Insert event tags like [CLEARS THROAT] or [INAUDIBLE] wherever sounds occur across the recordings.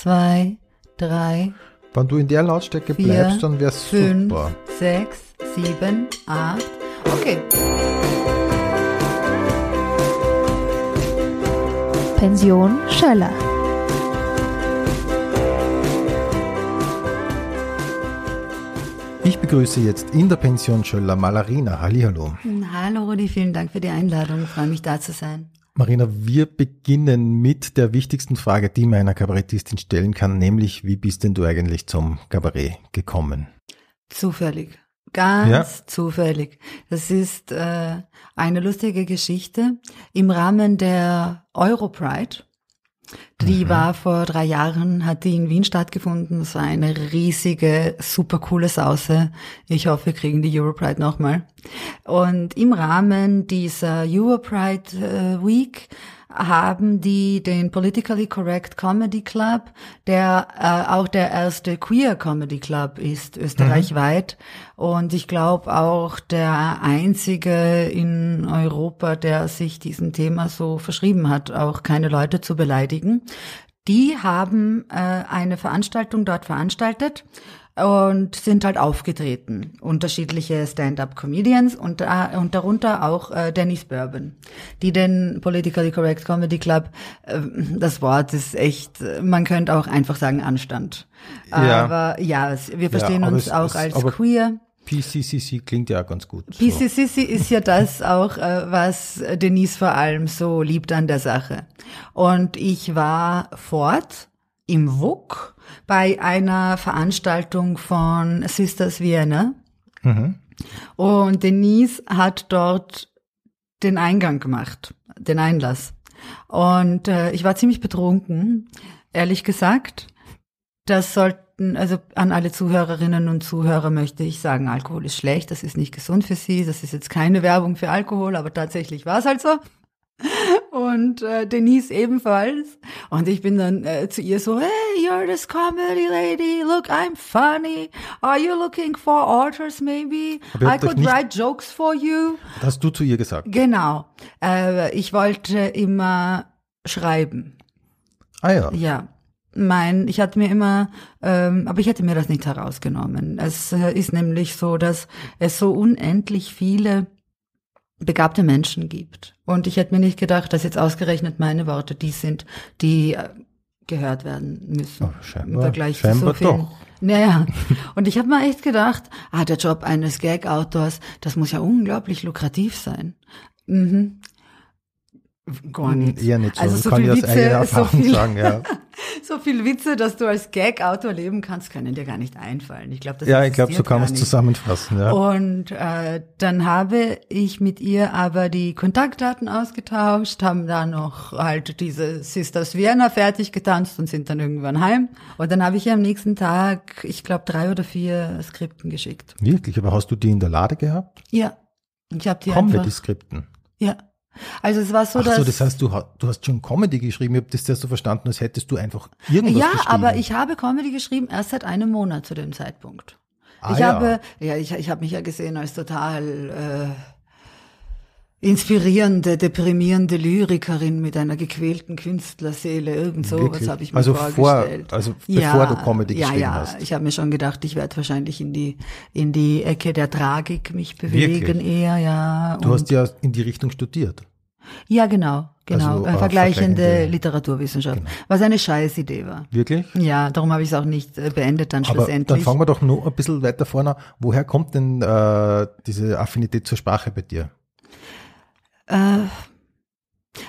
zwei, drei, Wenn du in der Lautstärke vier, bleibst, dann wär's fünf, super. sechs, sieben, acht. Okay. Pension Schöller. Ich begrüße jetzt in der Pension Schöller Malarina. Hallihallo. Hallo Rudi, vielen Dank für die Einladung. Ich freue mich da zu sein. Marina, wir beginnen mit der wichtigsten Frage, die man einer Kabarettistin stellen kann, nämlich wie bist denn du eigentlich zum Kabarett gekommen? Zufällig. Ganz Ja. zufällig. Das ist äh, eine lustige Geschichte. Im Rahmen der Europride, die war vor drei Jahren, hat die in Wien stattgefunden. Es war eine riesige, super coole Sause. Ich hoffe, wir kriegen die Europride nochmal. Und im Rahmen dieser Europride äh, Week haben die den Politically Correct Comedy Club, der äh, auch der erste Queer Comedy Club ist, österreichweit. Und ich glaube auch der einzige in Europa, der sich diesem Thema so verschrieben hat, auch keine Leute zu beleidigen. Die haben äh, eine Veranstaltung dort veranstaltet und sind halt aufgetreten. Unterschiedliche Stand-up-Comedians und, äh, und darunter auch äh, Dennis Bourbon, die den Politically Correct Comedy Club, äh, das Wort ist echt, man könnte auch einfach sagen Anstand. Ja. Aber ja, wir verstehen aber uns es- auch es- als queer. PCCC klingt ja ganz gut. So. PCCC ist ja das auch, äh, was Denise vor allem so liebt an der Sache. Und ich war fort im WUK bei einer Veranstaltung von Sisters Vienna. Und Denise hat dort den Eingang gemacht, den Einlass. Und äh, ich war ziemlich betrunken, ehrlich gesagt. Das sollten, also an alle Zuhörerinnen und Zuhörer möchte ich sagen, Alkohol ist schlecht, das ist nicht gesund für Sie, das ist jetzt keine Werbung für Alkohol, aber tatsächlich war es halt so. Und äh, Denise ebenfalls. Und ich bin dann äh, zu ihr so, hey, you're this comedy lady, look, I'm funny. Are you looking for authors maybe? I could write jokes for you. Hast du zu ihr gesagt. Genau. Äh, ich wollte immer schreiben. Ah ja. Ja. Mein, ich hatte mir immer, ähm, aber ich hätte mir das nicht herausgenommen. Es äh, ist nämlich so, dass es so unendlich viele begabte Menschen gibt. Und ich hätte mir nicht gedacht, dass jetzt ausgerechnet meine Worte die sind, die äh, gehört werden müssen. Oh, scheinbar- Im Vergleich scheinbar zu so vielen. doch. Naja, [LAUGHS] und ich habe mir echt gedacht, ah, der Job eines Gag-Autors, das muss ja unglaublich lukrativ sein. Mhm. Gar nicht. Eher nicht so. Also Das so kann viel ich eigener Witze, so viel, sagen, ja. [LAUGHS] so viel Witze, dass du als Gag-Autor leben kannst, können dir gar nicht einfallen. Ich glaube, das Ja, ich glaube, so kann man es zusammenfassen, ja. Und äh, dann habe ich mit ihr aber die Kontaktdaten ausgetauscht, haben dann noch halt diese Sisters Vienna fertig getanzt und sind dann irgendwann heim. Und dann habe ich ihr am nächsten Tag, ich glaube, drei oder vier Skripten geschickt. Wirklich, aber hast du die in der Lade gehabt? Ja, ich habe die einfach. Comedy-Skripten. Ja, also es war so, Ach dass so, das heißt, du, du hast schon Comedy geschrieben. Ich habe das zuerst so verstanden, als hättest du einfach irgendwas ja, geschrieben. aber ich habe Comedy geschrieben erst seit einem Monat zu dem Zeitpunkt. Ah, ich ja. habe, ja, ich, ich habe mich ja gesehen als total äh, inspirierende, deprimierende Lyrikerin mit einer gequälten Künstlerseele. Irgend sowas habe ich mir Also vor- vorgestellt. also bevor du Comedy ja, geschrieben ja, hast. Ich habe mir schon gedacht, ich werde wahrscheinlich in die in die Ecke der Tragik mich bewegen Wirklich? eher, ja. Du hast ja in die Richtung studiert. ja, genau, genau. Also, äh, äh, vergleichende vergleichende- Literaturwissenschaft, Genau. was eine Scheißidee war. Wirklich? Ja, darum habe ich es auch nicht äh, beendet dann Aber dann schlussendlich. fangen wir doch noch ein bisschen weiter vorne. Woher kommt denn äh, diese Affinität zur Sprache bei dir? Äh,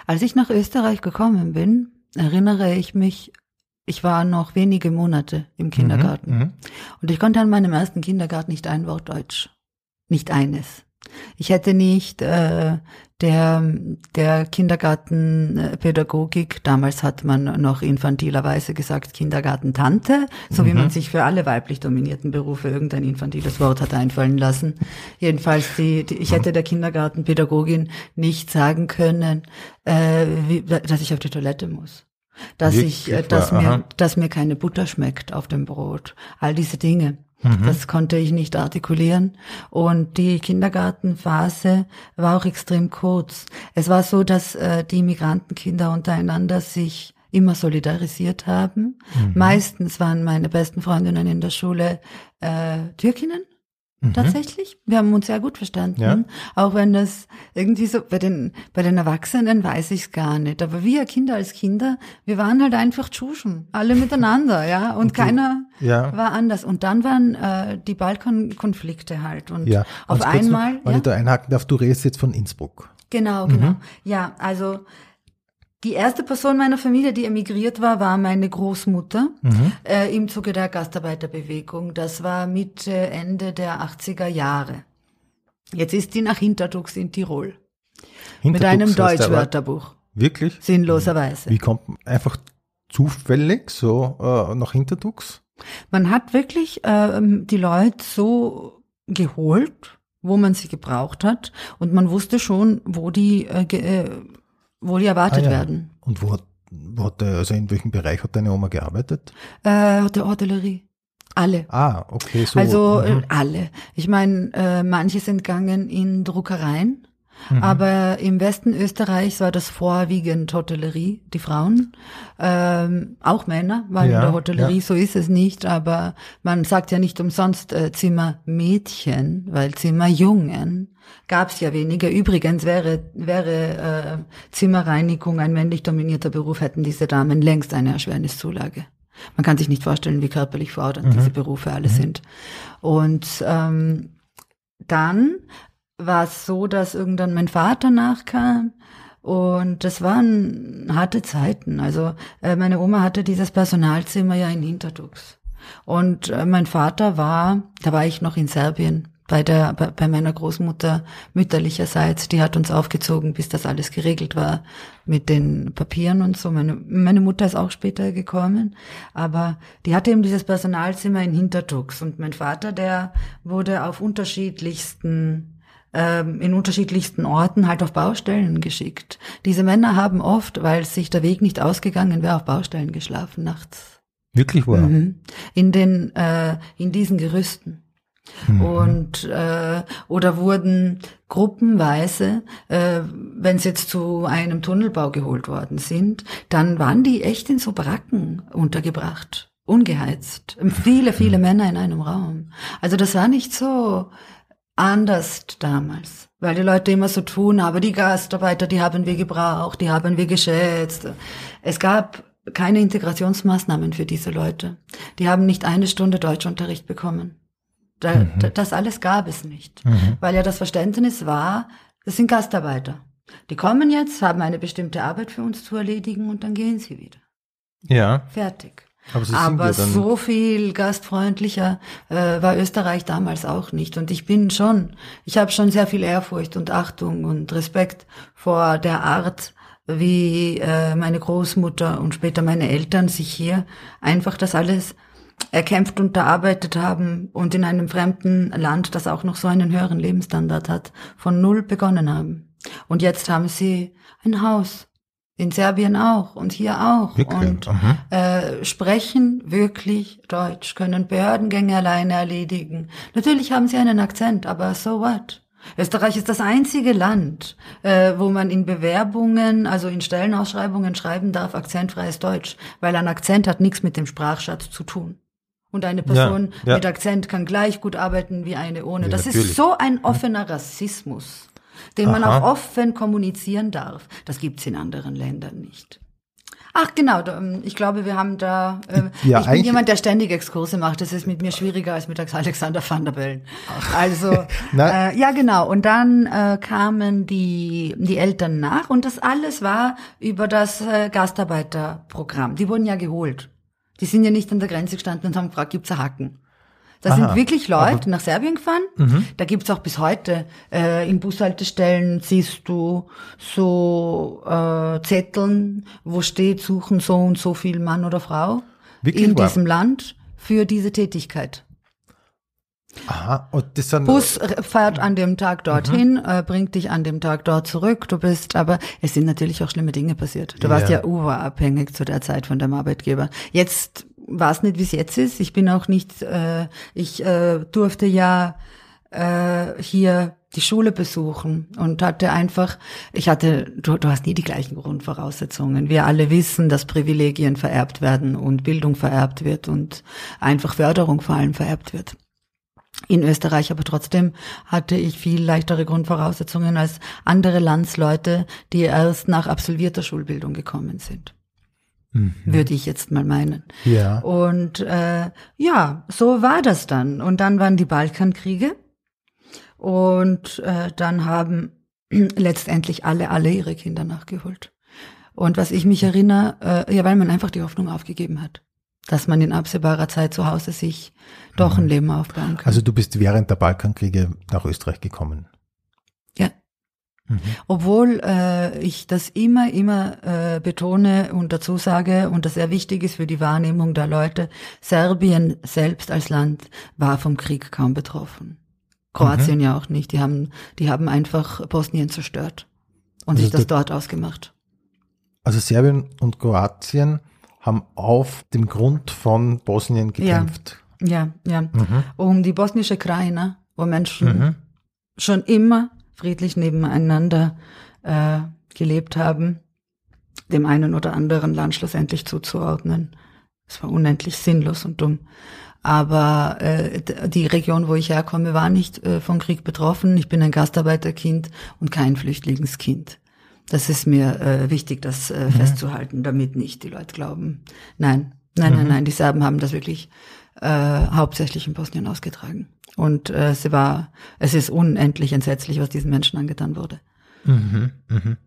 als ich nach Österreich gekommen bin, erinnere ich mich, ich war noch wenige Monate im Kindergarten. Mhm. Und ich konnte an meinem ersten Kindergarten nicht ein Wort Deutsch. Nicht eines. Ich hätte nicht äh, der, der Kindergartenpädagogik, damals hat man noch infantilerweise gesagt Kindergartentante, so wie man sich für alle weiblich dominierten Berufe irgendein infantiles Wort hat einfallen lassen. Jedenfalls, die, die, ich hätte der Kindergartenpädagogin nicht sagen können, äh, wie, dass ich auf die Toilette muss. Dass ich, äh, Wirklich dass mir, Aha. dass mir keine Butter schmeckt auf dem Brot. All diese Dinge. Mhm. Das konnte ich nicht artikulieren. Und die Kindergartenphase war auch extrem kurz. Es war so, dass äh, die Migrantenkinder untereinander sich immer solidarisiert haben. Mhm. Meistens waren meine besten Freundinnen in der Schule äh, Türkinnen. Tatsächlich. Wir haben uns sehr gut verstanden. Mhm. Ja. Auch wenn das irgendwie so, bei den, bei den Erwachsenen weiß ich es gar nicht. Aber wir Kinder als Kinder, wir waren halt einfach Tschuschen. Alle miteinander, ja. Und keiner Ja. war anders. Und dann waren äh, die Balkankonflikte halt. Und Ja, auf einmal. Noch, wenn ja? ich da einhaken darf, du redest jetzt von Innsbruck. Genau, genau. Ja, also die erste Person meiner Familie, die emigriert war, war meine Großmutter äh, im Zuge der Gastarbeiterbewegung. Das war Mitte, Ende der 80er Jahre. Jetzt ist die nach Hinterdux in Tirol mit Hinterdux einem der Ort. Deutschwörterbuch, Wirklich? sinnloserweise. Wie kommt man einfach zufällig so äh, nach Hinterdux? Man hat wirklich ähm, die Leute so geholt, wo man sie gebraucht hat, und man wusste schon, wo die, äh, ge, wo die erwartet Ah, ja. werden. Und wo hat, wo hat der, also in welchem Bereich hat deine Oma gearbeitet? Äh, der Hotellerie. Alle. Ah, okay, so. also mhm. äh, alle. Ich meine, äh, manche sind gegangen in Druckereien, Mhm. aber im Westen Österreichs war das vorwiegend Hotellerie, die Frauen. Ähm, auch Männer waren Ja, in der Hotellerie, ja. so ist es nicht, aber man sagt ja nicht umsonst äh, Zimmermädchen, weil Zimmerjungen gab es ja weniger. Übrigens wäre, wäre äh, Zimmerreinigung ein männlich dominierter Beruf, hätten diese Damen längst eine Erschwerniszulage. Man kann sich nicht vorstellen, wie körperlich fordernd diese Berufe alle sind. Und ähm, dann war es so, dass irgendwann mein Vater nachkam und das waren harte Zeiten. Also äh, meine Oma hatte dieses Personalzimmer ja in Hinterdux. Und äh, mein Vater war, da war ich noch in Serbien, bei der, bei, bei meiner Großmutter mütterlicherseits, die hat uns aufgezogen, bis das alles geregelt war mit den Papieren und so. Meine, meine Mutter ist auch später gekommen, aber die hatte eben dieses Personalzimmer in Hinterdux und mein Vater, der wurde auf unterschiedlichsten in unterschiedlichsten Orten halt auf Baustellen geschickt. Diese Männer haben oft, weil sich der Weg nicht ausgegangen wäre, auf Baustellen geschlafen nachts. Wirklich wahr? Mhm. In den, äh, in diesen Gerüsten. Und äh, oder wurden gruppenweise, äh, wenn sie jetzt zu einem Tunnelbau geholt worden sind, dann waren die echt in so Baracken untergebracht, ungeheizt. Viele, viele Männer in einem Raum. Also das war nicht so anders damals, weil die Leute immer so tun, aber die Gastarbeiter, die haben wir gebraucht, die haben wir geschätzt. Es gab keine Integrationsmaßnahmen für diese Leute. Die haben nicht eine Stunde Deutschunterricht bekommen. Da, da, das alles gab es nicht, weil ja das Verständnis war, das sind Gastarbeiter. Die kommen jetzt, haben eine bestimmte Arbeit für uns zu erledigen und dann gehen sie wieder. Ja, Fertig. Aber Aber so viel gastfreundlicher äh, war Österreich damals auch nicht. Und ich bin schon, ich habe schon sehr viel Ehrfurcht und Achtung und Respekt vor der Art, wie äh, meine Großmutter und später meine Eltern sich hier einfach das alles erkämpft und erarbeitet haben und in einem fremden Land, das auch noch so einen höheren Lebensstandard hat, von null begonnen haben. Und jetzt haben sie ein Haus. In Serbien auch und hier auch. Wirklich? Und Mhm. äh, sprechen wirklich Deutsch, können Behördengänge alleine erledigen. Natürlich haben sie einen Akzent, aber so what? Österreich ist das einzige Land, äh, wo man in Bewerbungen, also in Stellenausschreibungen schreiben darf, akzentfreies Deutsch, weil ein Akzent hat nichts mit dem Sprachschatz zu tun. Und eine Person ja. mit Akzent kann gleich gut arbeiten wie eine ohne. Ja, das natürlich. ist so ein offener Rassismus, den man Aha. auch offen kommunizieren darf. Das gibt's in anderen Ländern nicht. Ach genau, ähm, ich glaube, wir haben da. Äh, [LAUGHS] Ja, ich bin jemand, der ständig Exkurse macht. Das ist mit mir schwieriger als mit Alexander van der Bellen. Also [LAUGHS] äh, ja genau. Und dann äh, kamen die die Eltern nach und das alles war über das äh, Gastarbeiterprogramm. Die wurden ja geholt. Die sind ja nicht an der Grenze gestanden und haben gefragt, gibt's ein Hacken? Da Aha, sind wirklich Leute nach Serbien gefahren. Mhm. Da gibt's auch bis heute äh, in Bushaltestellen siehst du so äh, Zetteln, wo steht, suchen so und so viel Mann oder Frau Wirklich in wahr? diesem Land für diese Tätigkeit. Aha, und das sind. Bus fährt an dem Tag dorthin, äh, bringt dich an dem Tag dort zurück. Du bist, aber es sind natürlich auch schlimme Dinge passiert. Du warst Ja. ja urabhängig zu der Zeit von deinem Arbeitgeber. Jetzt es nicht, wie es jetzt ist. Ich bin auch nicht, äh, ich äh, durfte ja äh, hier die Schule besuchen und hatte einfach, ich hatte, du, du hast nie die gleichen Grundvoraussetzungen. Wir alle wissen, dass Privilegien vererbt werden und Bildung vererbt wird und einfach Förderung vor allem vererbt wird. In Österreich aber trotzdem hatte ich viel leichtere Grundvoraussetzungen als andere Landsleute, die erst nach absolvierter Schulbildung gekommen sind. Mhm. Würde ich jetzt mal meinen. Ja. Und äh, ja, so war das dann. Und dann waren die Balkankriege. Und äh, dann haben [CLEARS THROAT] letztendlich alle, alle ihre Kinder nachgeholt. Und was ich mich erinnere, äh, ja, weil man einfach die Hoffnung aufgegeben hat, dass man in absehbarer Zeit zu Hause sich doch ein mhm. Leben aufbauen kann. Also du bist während der Balkankriege nach Österreich gekommen. Mhm. Obwohl äh, ich das immer, immer äh, betone und dazu sage und das sehr wichtig ist für die Wahrnehmung der Leute, Serbien selbst als Land war vom Krieg kaum betroffen. Kroatien mhm. ja auch nicht. Die haben, die haben einfach Bosnien zerstört und also sich das dort ausgemacht. Also Serbien und Kroatien haben auf dem Grund von Bosnien gekämpft. Ja, ja. ja. Mhm. Um die bosnische Kraine, wo Menschen mhm. schon immer friedlich nebeneinander äh, gelebt haben, dem einen oder anderen Land schlussendlich zuzuordnen. Es war unendlich sinnlos und dumm. Aber äh, die Region, wo ich herkomme, war nicht äh, vom Krieg betroffen. Ich bin ein Gastarbeiterkind und kein Flüchtlingskind. Das ist mir äh, wichtig, das äh, mhm. festzuhalten, damit nicht die Leute glauben. Nein, nein, mhm. nein, nein. Die Serben haben das wirklich äh, hauptsächlich in Bosnien ausgetragen. Und äh, es war, es ist unendlich entsetzlich, was diesen Menschen angetan wurde. Mhm, mh.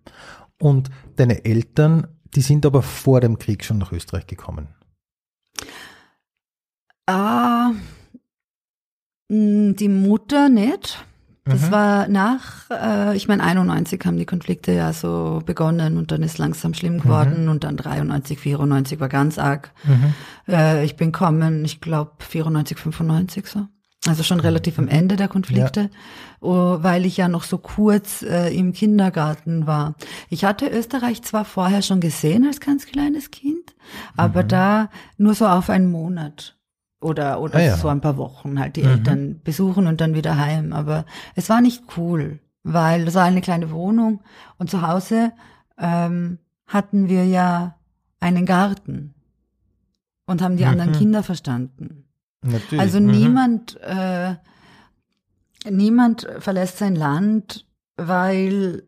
Und deine Eltern, die sind aber vor dem Krieg schon nach Österreich gekommen. Ah, die Mutter nicht. Das mhm. war nach, äh, ich meine, 91 haben die Konflikte ja so begonnen und dann ist langsam schlimm geworden mhm. und dann 93, 94 war ganz arg. Mhm. Äh, ich bin kommen, ich glaube 94, 95 so. Also schon relativ am Ende der Konflikte, ja. oh, weil ich ja noch so kurz äh, im Kindergarten war. Ich hatte Österreich zwar vorher schon gesehen als ganz kleines Kind, aber mhm. da nur so auf einen Monat oder oder ah, ja. so ein paar Wochen halt die mhm. Eltern besuchen und dann wieder heim. Aber es war nicht cool, weil das war eine kleine Wohnung und zu Hause ähm, hatten wir ja einen Garten und haben die mhm. anderen Kinder verstanden. Natürlich. Also mhm. niemand äh, niemand verlässt sein Land, weil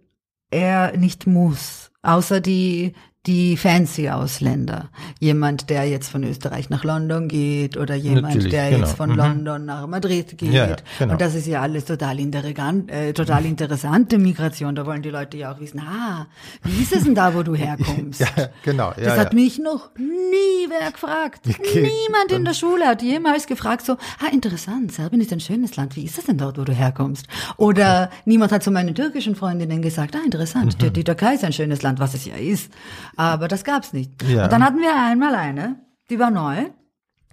er nicht muss, außer die die fancy Ausländer. Jemand, der jetzt von Österreich nach London geht oder jemand, Natürlich, der genau. jetzt von mhm. London nach Madrid geht. Ja, genau. Und das ist ja alles total, äh, total interessante Migration. Da wollen die Leute ja auch wissen, ah, wie ist es denn da, wo du [LAUGHS] herkommst? ja, genau. Ja, das hat mich noch nie wer gefragt. Okay, Niemand in der Schule hat jemals gefragt so, ah, interessant, Serbien ist ein schönes Land. Wie ist es denn dort, wo du herkommst? Oder niemand hat zu meinen türkischen Freundinnen gesagt, ah, interessant, mhm. die Türkei ist ein schönes Land, was es ja ist. Aber das gab's nicht. Ja. Und dann hatten wir einmal eine, die war neu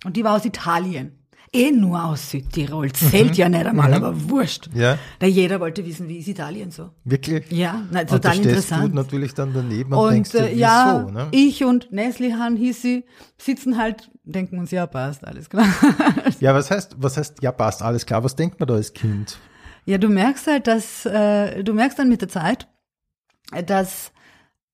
und die war aus Italien. Eh nur aus Südtirol. Zählt mhm. ja nicht einmal, mhm. aber wurscht. Ja. Da jeder wollte wissen, wie ist Italien so. Wirklich? Ja, na, total und da interessant. Du natürlich dann daneben und, und denkst dir, äh, ja, ne? ich und Neslihan hieß sie, sitzen halt, denken uns, ja, passt, alles klar. [LAUGHS] ja, was heißt, was heißt, ja, passt, alles klar. Was denkt man da als Kind? Ja, du merkst halt, dass, äh, du merkst dann mit der Zeit, dass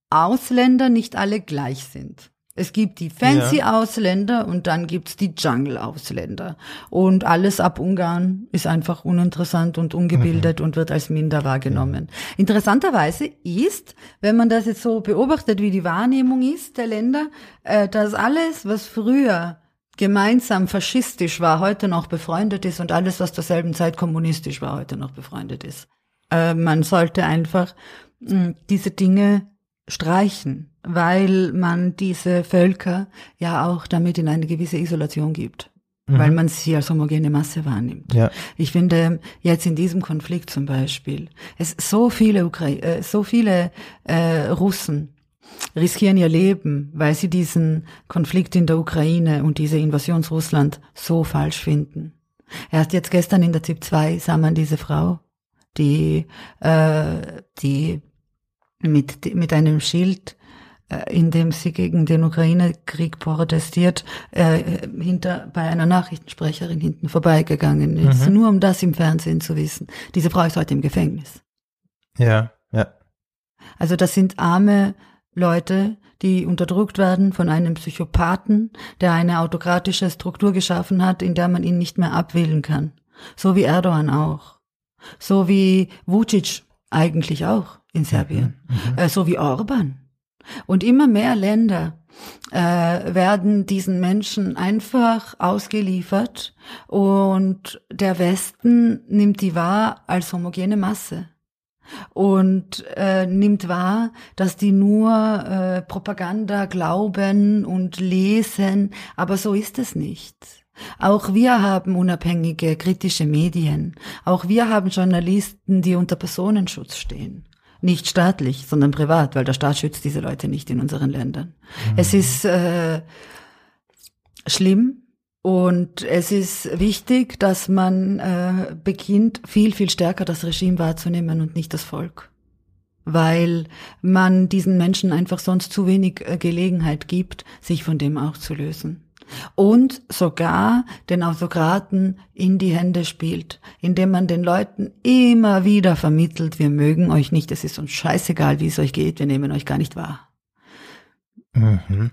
Ausländer nicht alle gleich sind. Es gibt die fancy ja. Ausländer und dann gibt's die Jungle Ausländer. Und alles ab Ungarn ist einfach uninteressant und ungebildet mhm. und wird als minder wahrgenommen. Interessanterweise ist, wenn man das jetzt so beobachtet, wie die Wahrnehmung ist der Länder, äh, dass alles, was früher gemeinsam faschistisch war, heute noch befreundet ist und alles, was zur selben Zeit kommunistisch war, heute noch befreundet ist. Äh, man sollte einfach mh, diese Dinge streichen, weil man diese Völker ja auch damit in eine gewisse Isolation gibt. Mhm. Weil man sie als homogene Masse wahrnimmt. Ja. Ich finde jetzt in diesem Konflikt zum Beispiel, es so viele Ukra äh, so viele äh, Russen riskieren ihr Leben, weil sie diesen Konflikt in der Ukraine und diese Invasionsrussland so falsch finden. Erst jetzt gestern in der ZIP 2 sah man diese Frau, die, äh, die mit, mit einem Schild äh, indem sie gegen den Ukraine-Krieg protestiert, äh, hinter bei einer Nachrichtensprecherin hinten vorbeigegangen ist, Mhm. nur um das im Fernsehen zu wissen. Diese Frau ist heute im Gefängnis. Ja, ja. Also das sind arme Leute, die unterdrückt werden von einem Psychopathen, der eine autokratische Struktur geschaffen hat, in der man ihn nicht mehr abwählen kann. So wie Erdogan auch. So wie Vucic eigentlich auch in Serbien. Äh, so wie Orban. Und immer mehr Länder äh, werden diesen Menschen einfach ausgeliefert und der Westen nimmt die wahr als homogene Masse und äh, nimmt wahr, dass die nur äh, Propaganda glauben und lesen, aber so ist es nicht. Auch wir haben unabhängige kritische Medien. Auch wir haben Journalisten, die unter Personenschutz stehen. Nicht staatlich, sondern privat, weil der Staat schützt diese Leute nicht in unseren Ländern. Es ist äh, schlimm und es ist wichtig, dass man äh, beginnt, viel, viel stärker das Regime wahrzunehmen und nicht das Volk. Weil man diesen Menschen einfach sonst zu wenig äh, Gelegenheit gibt, sich von dem auch zu lösen. Und sogar den Autokraten in die Hände spielt, indem man den Leuten immer wieder vermittelt, wir mögen euch nicht, es ist uns scheißegal, wie es euch geht, wir nehmen euch gar nicht wahr. Mhm.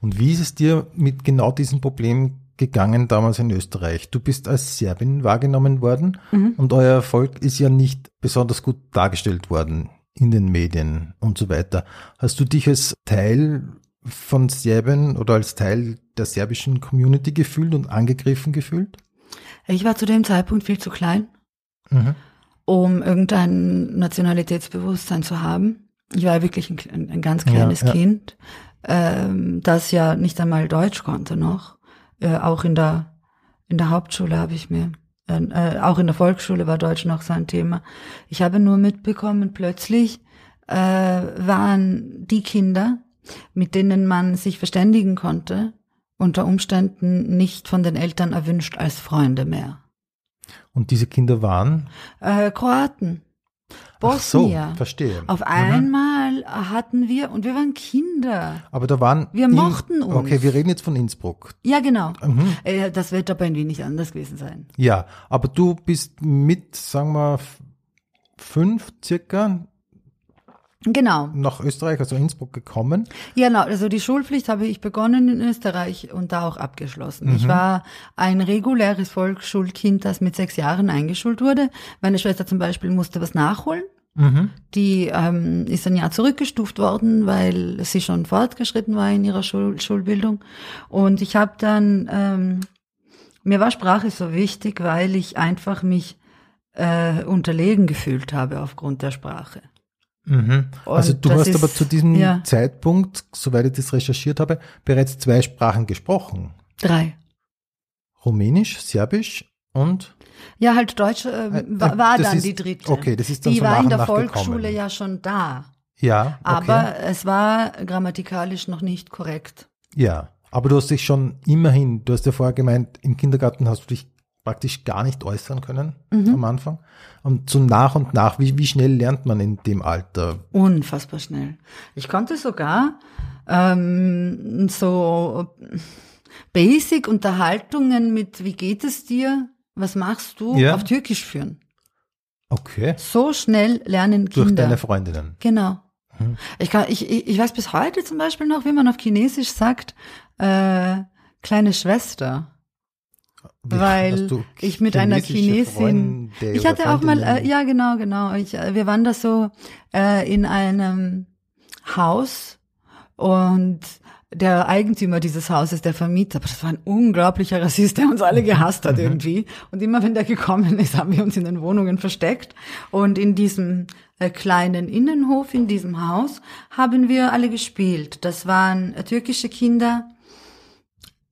Und wie ist es dir mit genau diesem Problem gegangen damals in Österreich? Du bist als Serbin wahrgenommen worden und euer Erfolg ist ja nicht besonders gut dargestellt worden in den Medien und so weiter. Hast du dich als Teil von Serbien oder als Teil der serbischen Community gefühlt und angegriffen gefühlt? Ich war zu dem Zeitpunkt viel zu klein, Mhm. um irgendein Nationalitätsbewusstsein zu haben. Ich war wirklich ein, ein ganz Ja, kleines ja. Kind, ähm, das ja nicht einmal Deutsch konnte noch. Äh, auch in der in der Hauptschule habe ich mir, äh, äh, auch in der Volksschule war Deutsch noch so ein Thema. Ich habe nur mitbekommen, plötzlich äh, waren die Kinder, mit denen man sich verständigen konnte, unter Umständen nicht von den Eltern erwünscht als Freunde mehr. Und diese Kinder waren? Äh, Kroaten, Ach so, verstehe. Auf Mhm. einmal hatten wir, und wir waren Kinder. Aber da waren. Wir in- mochten uns. Okay, wir reden jetzt von Innsbruck. Ja, genau. Mhm. Äh, das wird aber in Wien nicht anders gewesen sein. Ja, aber du bist mit, sagen wir, fünf circa Genau. nach Österreich, also Innsbruck gekommen. Ja, genau. Also die Schulpflicht habe ich begonnen in Österreich und da auch abgeschlossen. Mhm. Ich war ein reguläres Volksschulkind, das mit sechs Jahren eingeschult wurde. Meine Schwester zum Beispiel musste was nachholen. Mhm. Die ähm, ist ein Jahr zurückgestuft worden, weil sie schon fortgeschritten war in ihrer Schul Schulbildung. Und ich habe dann, ähm, mir war Sprache so wichtig, weil ich einfach mich äh, unterlegen gefühlt habe aufgrund der Sprache. Mhm. Also du hast aber ist- zu diesem ja. Zeitpunkt, soweit ich das recherchiert habe, bereits zwei Sprachen gesprochen. Drei. Rumänisch, Serbisch und Ja, halt Deutsch äh, Äh, war, war dann ist- die dritte. okay, das ist dann Die so war in der Volksschule ja schon da. ja, okay. Aber es war grammatikalisch noch nicht korrekt. ja, aber du hast dich schon immerhin, du hast ja vorher gemeint, im Kindergarten hast du dich praktisch gar nicht äußern können Mhm. am Anfang. Und so nach und nach, wie, wie schnell lernt man in dem Alter? Unfassbar schnell. Ich konnte sogar ähm, so Basic-Unterhaltungen mit Wie geht es dir? Was machst du? Ja. auf Türkisch führen. Okay. So schnell lernen Durch Kinder. deine Freundinnen. Genau. Mhm. Ich, kann, ich ich weiß bis heute zum Beispiel noch, wie man auf Chinesisch sagt, äh, kleine Schwester. Weil du ich mit einer Chinesin, Freunde ich hatte auch mal, äh, ja genau, genau, ich, äh, wir waren da so äh, in einem Haus und der Eigentümer dieses Hauses, der Vermieter, aber das war ein unglaublicher Rassist, der uns alle gehasst Mhm. hat irgendwie. Und immer wenn der gekommen ist, haben wir uns in den Wohnungen versteckt. Und in diesem äh, kleinen Innenhof, in diesem Haus, haben wir alle gespielt. Das waren türkische Kinder,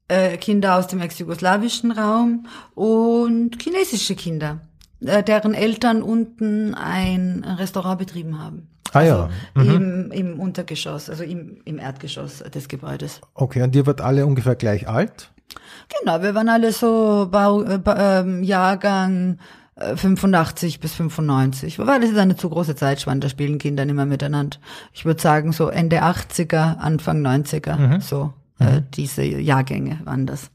äh, Kinder aus dem ex-jugoslawischen Raum und chinesische Kinder, äh, deren Eltern unten ein Restaurant betrieben haben. Ah ja. Also Mhm. im, im Untergeschoss, also im, im Erdgeschoss des Gebäudes. Okay, und ihr wart alle ungefähr gleich alt? Genau, wir waren alle so Bau, äh, ähm, Jahrgang äh, 85 bis 95. Weil das ist eine zu große Zeitspanne, da spielen Kinder nicht mehr miteinander. Ich würde sagen, so Ende 80er, Anfang 90er, so äh, diese Jahrgänge waren das.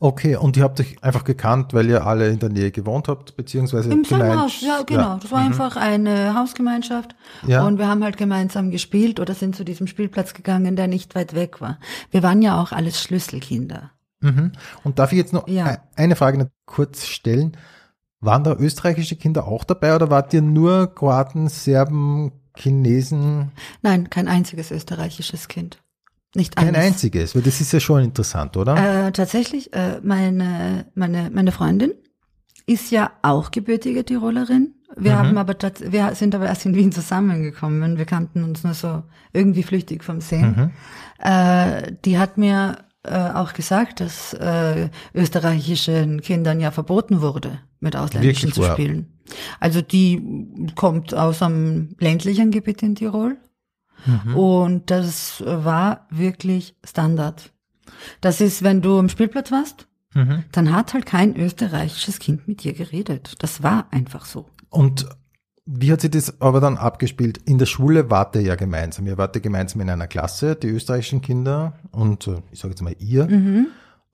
Okay, und ihr habt euch einfach gekannt, weil ihr alle in der Nähe gewohnt habt, beziehungsweise Im selben Haus, ja, genau. Das war einfach eine Hausgemeinschaft. Ja. Und wir haben halt gemeinsam gespielt oder sind zu diesem Spielplatz gegangen, der nicht weit weg war. Wir waren ja auch alles Schlüsselkinder. Mhm. Und darf ich jetzt noch Ja. e- eine Frage noch kurz stellen? Waren da österreichische Kinder auch dabei oder wart ihr nur Kroaten, Serben, Chinesen? Nein, kein einziges österreichisches Kind. Nicht Kein einziges, weil das ist ja schon interessant, oder? Äh, tatsächlich, äh, meine, meine, meine Freundin ist ja auch gebürtige Tirolerin. Wir Mhm. haben aber wir sind aber erst in Wien zusammengekommen. Wir kannten uns nur so irgendwie flüchtig vom Sehen. Mhm. Äh, die hat mir äh, auch gesagt, dass äh, österreichischen Kindern ja verboten wurde, mit Ausländischen Wirklich zu spielen. Also die kommt aus einem ländlichen Gebiet in Tirol. Mhm. Und das war wirklich Standard. Das ist, wenn du am Spielplatz warst, Mhm. dann hat halt kein österreichisches Kind mit dir geredet. Das war einfach so. Und wie hat sich das aber dann abgespielt? In der Schule wart ihr ja gemeinsam. Ihr wart ja gemeinsam in einer Klasse, die österreichischen Kinder und äh, ich sage jetzt mal ihr. Mhm.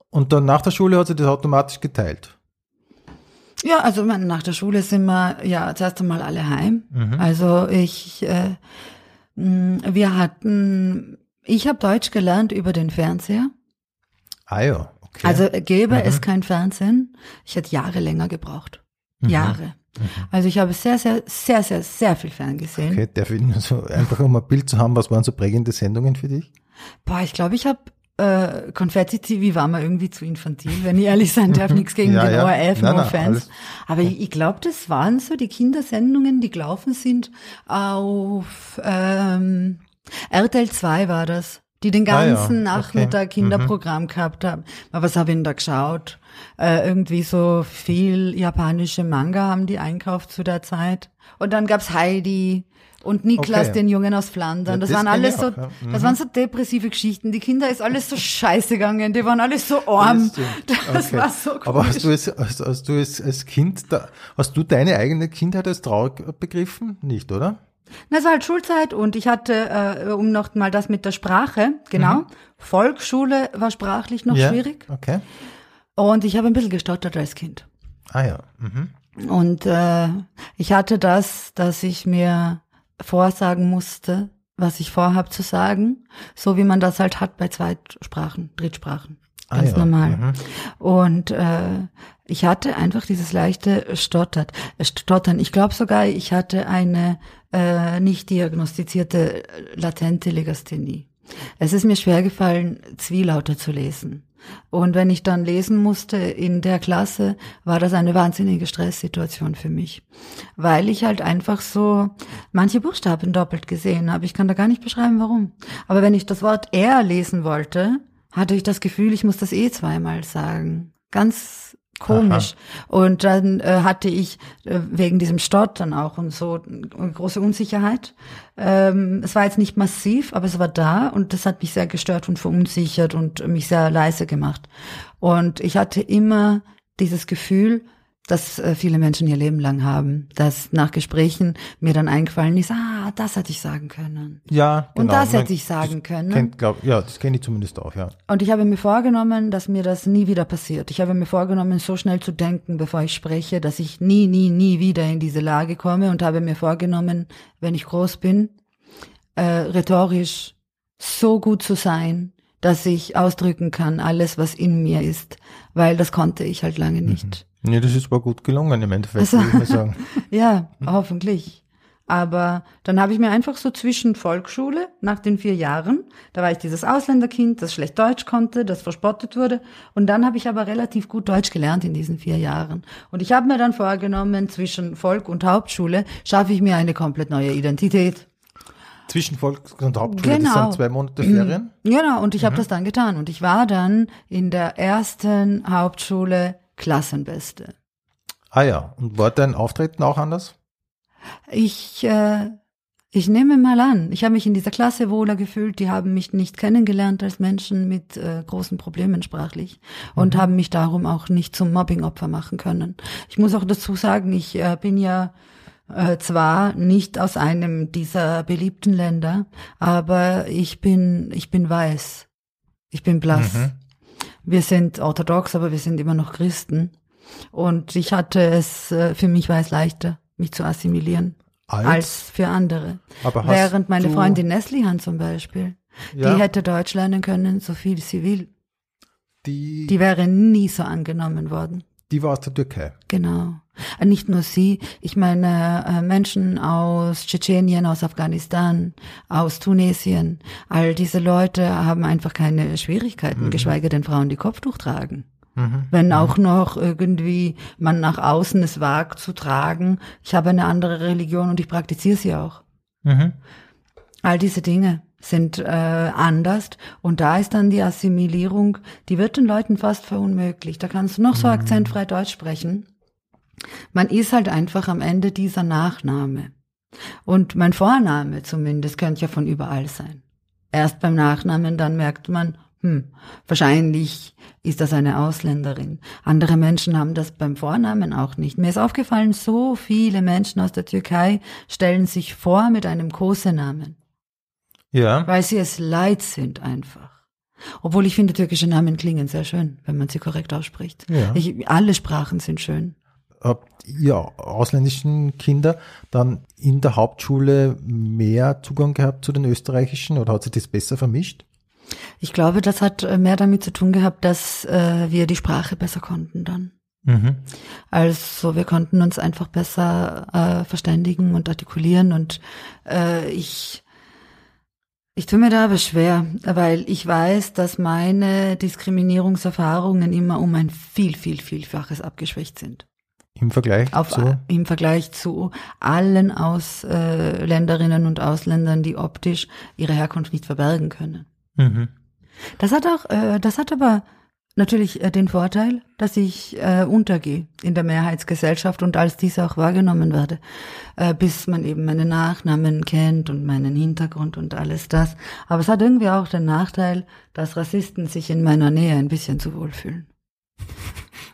Und dann nach der Schule hat sich das automatisch geteilt. Ja, also nach der Schule sind wir ja zuerst einmal alle heim. Also ich, äh, wir hatten, ich habe Deutsch gelernt über den Fernseher. Ah ja, okay. Also gäbe es kein Fernsehen, ich hätte Jahre länger gebraucht. Jahre. Also ich habe sehr, sehr, sehr, sehr, sehr viel Fernsehen. okay, darf ich nur so einfach um ein Bild zu haben, was waren so prägende Sendungen für dich? Boah, ich glaube, ich habe äh, Konfetti TV war mir irgendwie zu infantil, wenn ich ehrlich sein darf, [LAUGHS] nichts gegen Ja, den ja. ORF, Nein, no nein, Fans. Aber ich, ich glaube, das waren so die Kindersendungen, die gelaufen sind auf ähm, RTL 2 war das, die den Ah, ja. ganzen Okay. Nachmittag Kinderprogramm gehabt haben. Aber was habe ich denn da geschaut? Äh, irgendwie so viel japanische Manga haben die einkauft zu der Zeit. Und dann gab's Heidi und Niklas, Okay. den Jungen aus Flandern. Ja, das, das waren alles so, auch, ja. Mhm. das waren so depressive Geschichten. Die Kinder ist alles so scheiße gegangen. Die waren alles so arm. Das. [LAUGHS] Das Okay. war so komisch. Aber hast du es, hast, hast du es als Kind, da, hast du deine eigene Kindheit als traurig begriffen? Nicht, oder? Na, es war halt Schulzeit und ich hatte, äh, um noch mal das mit der Sprache, genau, Volksschule war sprachlich noch Mhm. ja. schwierig Okay. und ich habe ein bisschen gestottert als Kind. Ah ja. Mhm. Und äh, ich hatte das, dass ich mir vorsagen musste, was ich vorhab zu sagen, so wie man das halt hat bei Zweitsprachen, Drittsprachen. Ah Ganz ja, normal. mhm. Und äh, ich hatte einfach dieses leichte Stottert, äh, Stottern. Ich glaube sogar, ich hatte eine äh, nicht diagnostizierte äh, latente Legasthenie. Es ist mir schwer gefallen, Zwielaute zu lesen. Und wenn ich dann lesen musste in der Klasse, war das eine wahnsinnige Stresssituation für mich. Weil ich halt einfach so manche Buchstaben doppelt gesehen habe. Ich kann da gar nicht beschreiben, warum. Aber wenn ich das Wort er lesen wollte, hatte ich das Gefühl, ich muss das eh zweimal sagen. Ganz komisch. Und dann äh, hatte ich äh, wegen diesem Stottern auch und so eine große Unsicherheit. Ähm, es war jetzt nicht massiv, aber es war da und das hat mich sehr gestört und verunsichert und mich sehr leise gemacht. Und ich hatte immer dieses Gefühl, dass äh, viele Menschen ihr Leben lang haben, dass nach Gesprächen mir dann eingefallen ist, ah, das hätte ich sagen können. Ja, genau. Und das hätte ich sagen können. Kennt, glaub, ja, das kenne ich zumindest auch, ja. Und ich habe mir vorgenommen, dass mir das nie wieder passiert. Ich habe mir vorgenommen, so schnell zu denken, bevor ich spreche, dass ich nie, nie, nie wieder in diese Lage komme und habe mir vorgenommen, wenn ich groß bin, äh, rhetorisch so gut zu sein, dass ich ausdrücken kann, alles, was in mir ist, weil das konnte ich halt lange nicht. Nee, das ist aber gut gelungen im Endeffekt, Also- würde ich mal sagen. [LAUGHS] Ja, hoffentlich. Aber dann habe ich mir einfach so zwischen Volksschule nach den vier Jahren, da war ich dieses Ausländerkind, das schlecht Deutsch konnte, das verspottet wurde. Und dann habe ich aber relativ gut Deutsch gelernt in diesen vier Jahren. Und ich habe mir dann vorgenommen, zwischen Volk- und Hauptschule schaffe ich mir eine komplett neue Identität. Zwischen Volks- und Hauptschule, das Genau. sind zwei Monate Ferien. [CLEARS THROAT] Genau, und ich habe das dann getan. Und ich war dann in der ersten Hauptschule Klassenbeste. Ah ja, und war dein Auftreten auch anders? Ich, äh, Ich nehme mal an, ich habe mich in dieser Klasse wohler gefühlt, die haben mich nicht kennengelernt als Menschen mit äh, großen Problemen sprachlich und haben mich darum auch nicht zum Mobbingopfer machen können. Ich muss auch dazu sagen, ich äh, bin ja äh, zwar nicht aus einem dieser beliebten Länder, aber ich bin ich bin weiß. Ich bin blass. Mhm. Wir sind orthodox, aber wir sind immer noch Christen und ich hatte es äh, für mich war es leichter, mich zu assimilieren Als? als für andere. Aber Während meine Freundin Neslihan zum Beispiel, Ja. die hätte Deutsch lernen können, so viel sie will. Die, Die wäre nie so angenommen worden. die war aus der Türkei. Genau. Äh, Nicht nur sie, ich meine äh, Menschen aus Tschetschenien, aus Afghanistan, aus Tunesien, all diese Leute haben einfach keine Schwierigkeiten, geschweige denn Frauen, die Kopftuch tragen. Mhm. Wenn auch noch irgendwie man nach außen es wagt zu tragen, ich habe eine andere Religion und ich praktiziere sie auch. Mhm. All diese Dinge sind äh, anders und da ist dann die Assimilierung, die wird den Leuten fast verunmöglicht. Da kannst du noch so akzentfrei Deutsch sprechen. Man ist halt einfach am Ende dieser Nachname. Und mein Vorname zumindest könnte ja von überall sein. Erst beim Nachnamen dann merkt man, hm, wahrscheinlich ist das eine Ausländerin. Andere Menschen haben das beim Vornamen auch nicht. Mir ist aufgefallen, so viele Menschen aus der Türkei stellen sich vor mit einem Kosenamen Ja. weil sie es leid sind einfach. Obwohl ich finde, türkische Namen klingen sehr schön, wenn man sie korrekt ausspricht. Ja. Ich, alle Sprachen sind schön. Habt ihr ausländischen Kinder dann in der Hauptschule mehr Zugang gehabt zu den österreichischen oder hat sich das besser vermischt? Ich glaube, das hat äh, mehr damit zu tun gehabt, dass äh, wir die Sprache besser konnten dann. Mhm. Also wir konnten uns einfach besser äh, verständigen und artikulieren und äh, ich ich tue mir da aber schwer, weil ich weiß, dass meine Diskriminierungserfahrungen immer um ein viel, viel, vielfaches abgeschwächt sind. Im Vergleich auf, zu im Vergleich zu allen Ausländerinnen und Ausländern, die optisch ihre Herkunft nicht verbergen können. mhm. Das hat auch, äh, das hat aber natürlich äh, den Vorteil, dass ich äh, untergehe in der Mehrheitsgesellschaft und als diese auch wahrgenommen werde, äh, bis man eben meinen Nachnamen kennt und meinen Hintergrund und alles das. Aber es hat irgendwie auch den Nachteil, dass Rassisten sich in meiner Nähe ein bisschen zu wohl fühlen.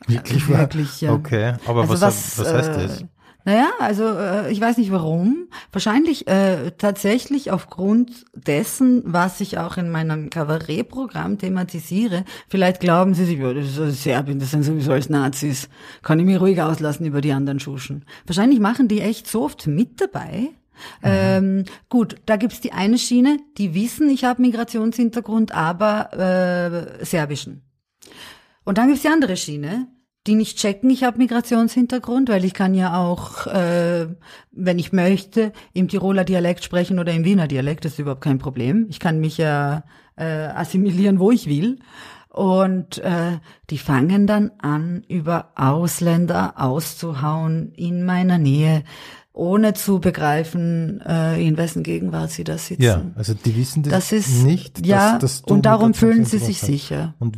Wirklich wahr? Wirklich, ja. Okay, aber Also was, was, heißt äh, das? Naja, also äh, ich weiß nicht warum. Wahrscheinlich äh, tatsächlich aufgrund dessen, was ich auch in meinem Kabarettprogramm thematisiere. Vielleicht glauben sie sich, ja, das ist alles Serbien, das sind sowieso als Nazis. Kann ich mich ruhig auslassen über die anderen Schuschen. Wahrscheinlich machen die echt so oft mit dabei. Ähm, gut, da gibt's die eine Schiene, die wissen, ich habe Migrationshintergrund, aber äh, serbischen. Und dann gibt's die andere Schiene, die nicht checken, ich habe Migrationshintergrund, weil ich kann ja auch, äh, wenn ich möchte, im Tiroler Dialekt sprechen oder im Wiener Dialekt, das ist überhaupt kein Problem. Ich kann mich ja äh, assimilieren, wo ich will. Und äh, die fangen dann an, über Ausländer auszuhauen in meiner Nähe, ohne zu begreifen, äh, in wessen Gegenwart sie da sitzen. Ja, also die wissen das, Das ist nicht. dass- ja dass du und darum fühlen sie sich sicher. Und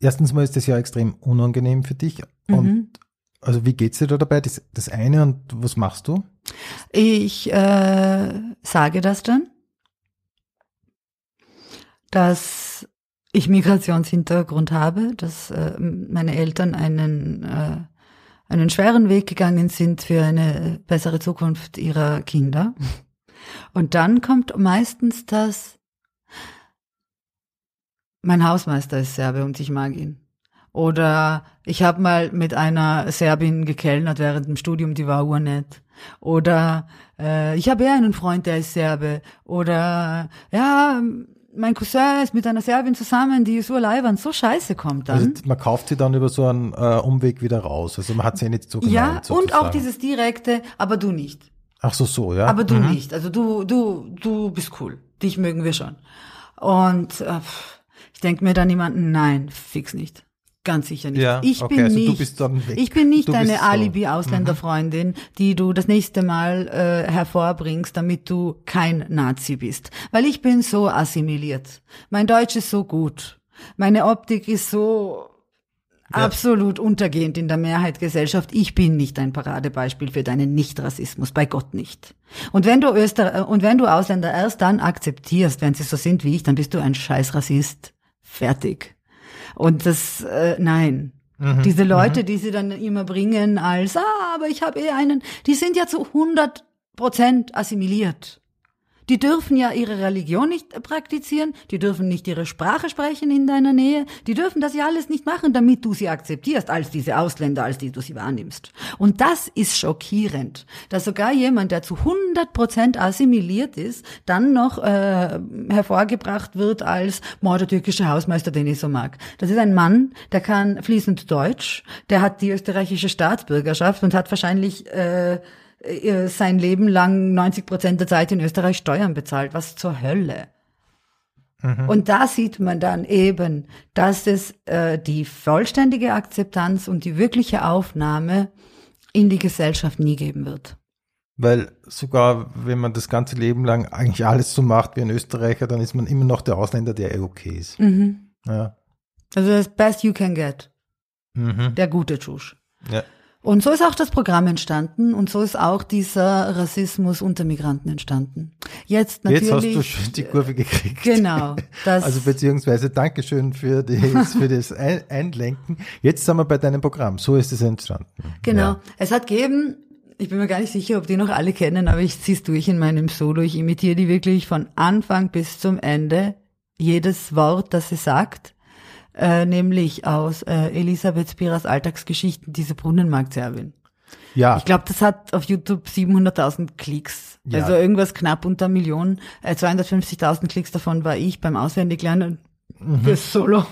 erstens mal ist das ja extrem unangenehm für dich. Mhm. Und also wie geht's dir da dabei? Das, das eine und was machst du? Ich äh, sage das dann, dass ich Migrationshintergrund habe, dass äh, meine Eltern einen, äh, einen schweren Weg gegangen sind für eine bessere Zukunft ihrer Kinder. [LAUGHS] Und dann kommt meistens das, mein Hausmeister ist Serbe und ich mag ihn. Oder ich habe mal mit einer Serbin gekellnert während dem Studium, die war urnett. Oder äh, ich habe ja einen Freund, der ist Serbe. Oder ja, mein Cousin ist mit einer Serbin zusammen, die ist urleibern. So scheiße kommt dann. Also man kauft sie dann über so einen äh, Umweg wieder raus. Also man hat sie nicht so ja, und auch dieses direkte, aber du nicht. Ach so, so, ja. Aber du Mhm. nicht. Also du, du, du bist cool. Dich mögen wir schon. Und äh, ich denke mir dann jemanden, nein, fix nicht. Ganz sicher nicht. Ja, ich okay, bin also du nicht, bist dann weg. ich bin nicht Du deine so. Mhm. Alibi-Ausländerfreundin, die du das nächste Mal äh, hervorbringst, damit du kein Nazi bist. Weil ich bin so assimiliert. Mein Deutsch ist so gut. Meine Optik ist so absolut untergehend in der Mehrheitsgesellschaft. Ich bin nicht ein Paradebeispiel für deinen Nicht-Rassismus, bei Gott nicht. Und wenn du Öster und wenn du Ausländer erst dann akzeptierst, wenn sie so sind wie ich, dann bist du ein scheiß Rassist. Fertig. Und das, äh, nein. Mhm. Diese Leute, die sie dann immer bringen als, ah, aber ich habe eh einen, die sind ja zu 100 Prozent assimiliert. Die dürfen ja ihre Religion nicht praktizieren, die dürfen nicht ihre Sprache sprechen in deiner Nähe, die dürfen das ja alles nicht machen, damit du sie akzeptierst, als diese Ausländer, als die du sie wahrnimmst. Und das ist schockierend, dass sogar jemand, der zu 100 Prozent assimiliert ist, dann noch äh, hervorgebracht wird als oh, der türkische Hausmeister, den ich so mag. Das ist ein Mann, der kann fließend Deutsch, der hat die österreichische Staatsbürgerschaft und hat wahrscheinlich äh, sein Leben lang 90 Prozent der Zeit in Österreich Steuern bezahlt. Was zur Hölle? Und da sieht man dann eben, dass es äh, die vollständige Akzeptanz und die wirkliche Aufnahme in die Gesellschaft nie geben wird. Weil sogar wenn man das ganze Leben lang eigentlich alles so macht wie ein Österreicher, dann ist man immer noch der Ausländer, der eh okay ist. Mhm. Ja. Also das Best you can get, Mhm. der gute Tschusch. ja. Und so ist auch das Programm entstanden und so ist auch dieser Rassismus unter Migranten entstanden. Jetzt natürlich. Jetzt hast du schön die Kurve gekriegt. Genau. Also beziehungsweise Dankeschön für das, für das Ein- Einlenken. Jetzt sind wir bei deinem Programm. So ist es entstanden. Genau. Ja. Es hat gegeben, ich bin mir gar nicht sicher, ob die noch alle kennen, aber ich zieh's durch in meinem Solo. Ich imitiere die wirklich von Anfang bis zum Ende. Jedes Wort, das sie sagt. Äh, nämlich aus äh, Elisabeth Spiras Alltagsgeschichten, diese Brunnenmarktserbin. Ja, Ich glaube, das hat auf YouTube 700.000 Klicks. Ja. Also irgendwas knapp unter einer Million. Äh, 250.000 Klicks davon war ich beim Auswendiglernen Mhm. fürs Solo.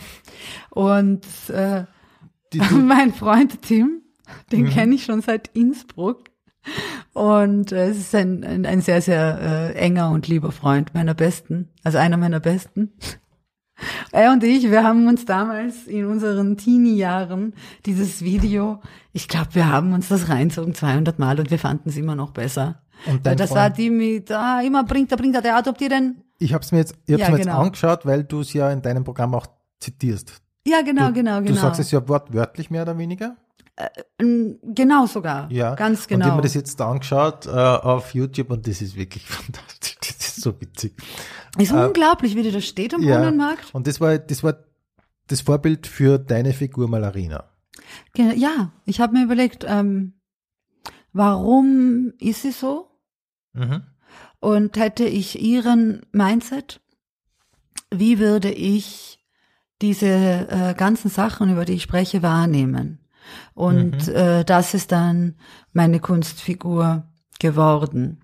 Und äh, die, [LAUGHS] mein Freund Tim, den Mhm. kenne ich schon seit Innsbruck. Und äh, es ist ein, ein, ein sehr, sehr äh, enger und lieber Freund meiner Besten, also einer meiner Besten. Er und ich, wir haben uns damals in unseren Teenie-Jahren dieses Video, ich glaube, wir haben uns das reinzogen 200 Mal und wir fanden es immer noch besser. Und dein das Freund? war die mit, ah, immer bringt er, bringt er, der adoptieren. ich habe es mir jetzt, ich hab's Ja, mir jetzt genau. angeschaut, weil du es ja in deinem Programm auch zitierst. Ja, genau, du, genau, genau. Du sagst es ja wortwörtlich mehr oder weniger. Mm, Genau sogar. Ja. Ganz Und ich habe genau. mir das jetzt angeschaut äh, auf YouTube und das ist wirklich [LAUGHS] fantastisch. Das ist so witzig. ist äh, unglaublich, wie dir das steht am Ja. Brunnenmarkt. Und das war, das war das Vorbild für deine Figur Malarina. Ja, ich habe mir überlegt, ähm, warum ist sie so? Mhm. Und hätte ich ihren Mindset, wie würde ich diese äh, ganzen Sachen, über die ich spreche, wahrnehmen? Und äh, das ist dann meine Kunstfigur geworden.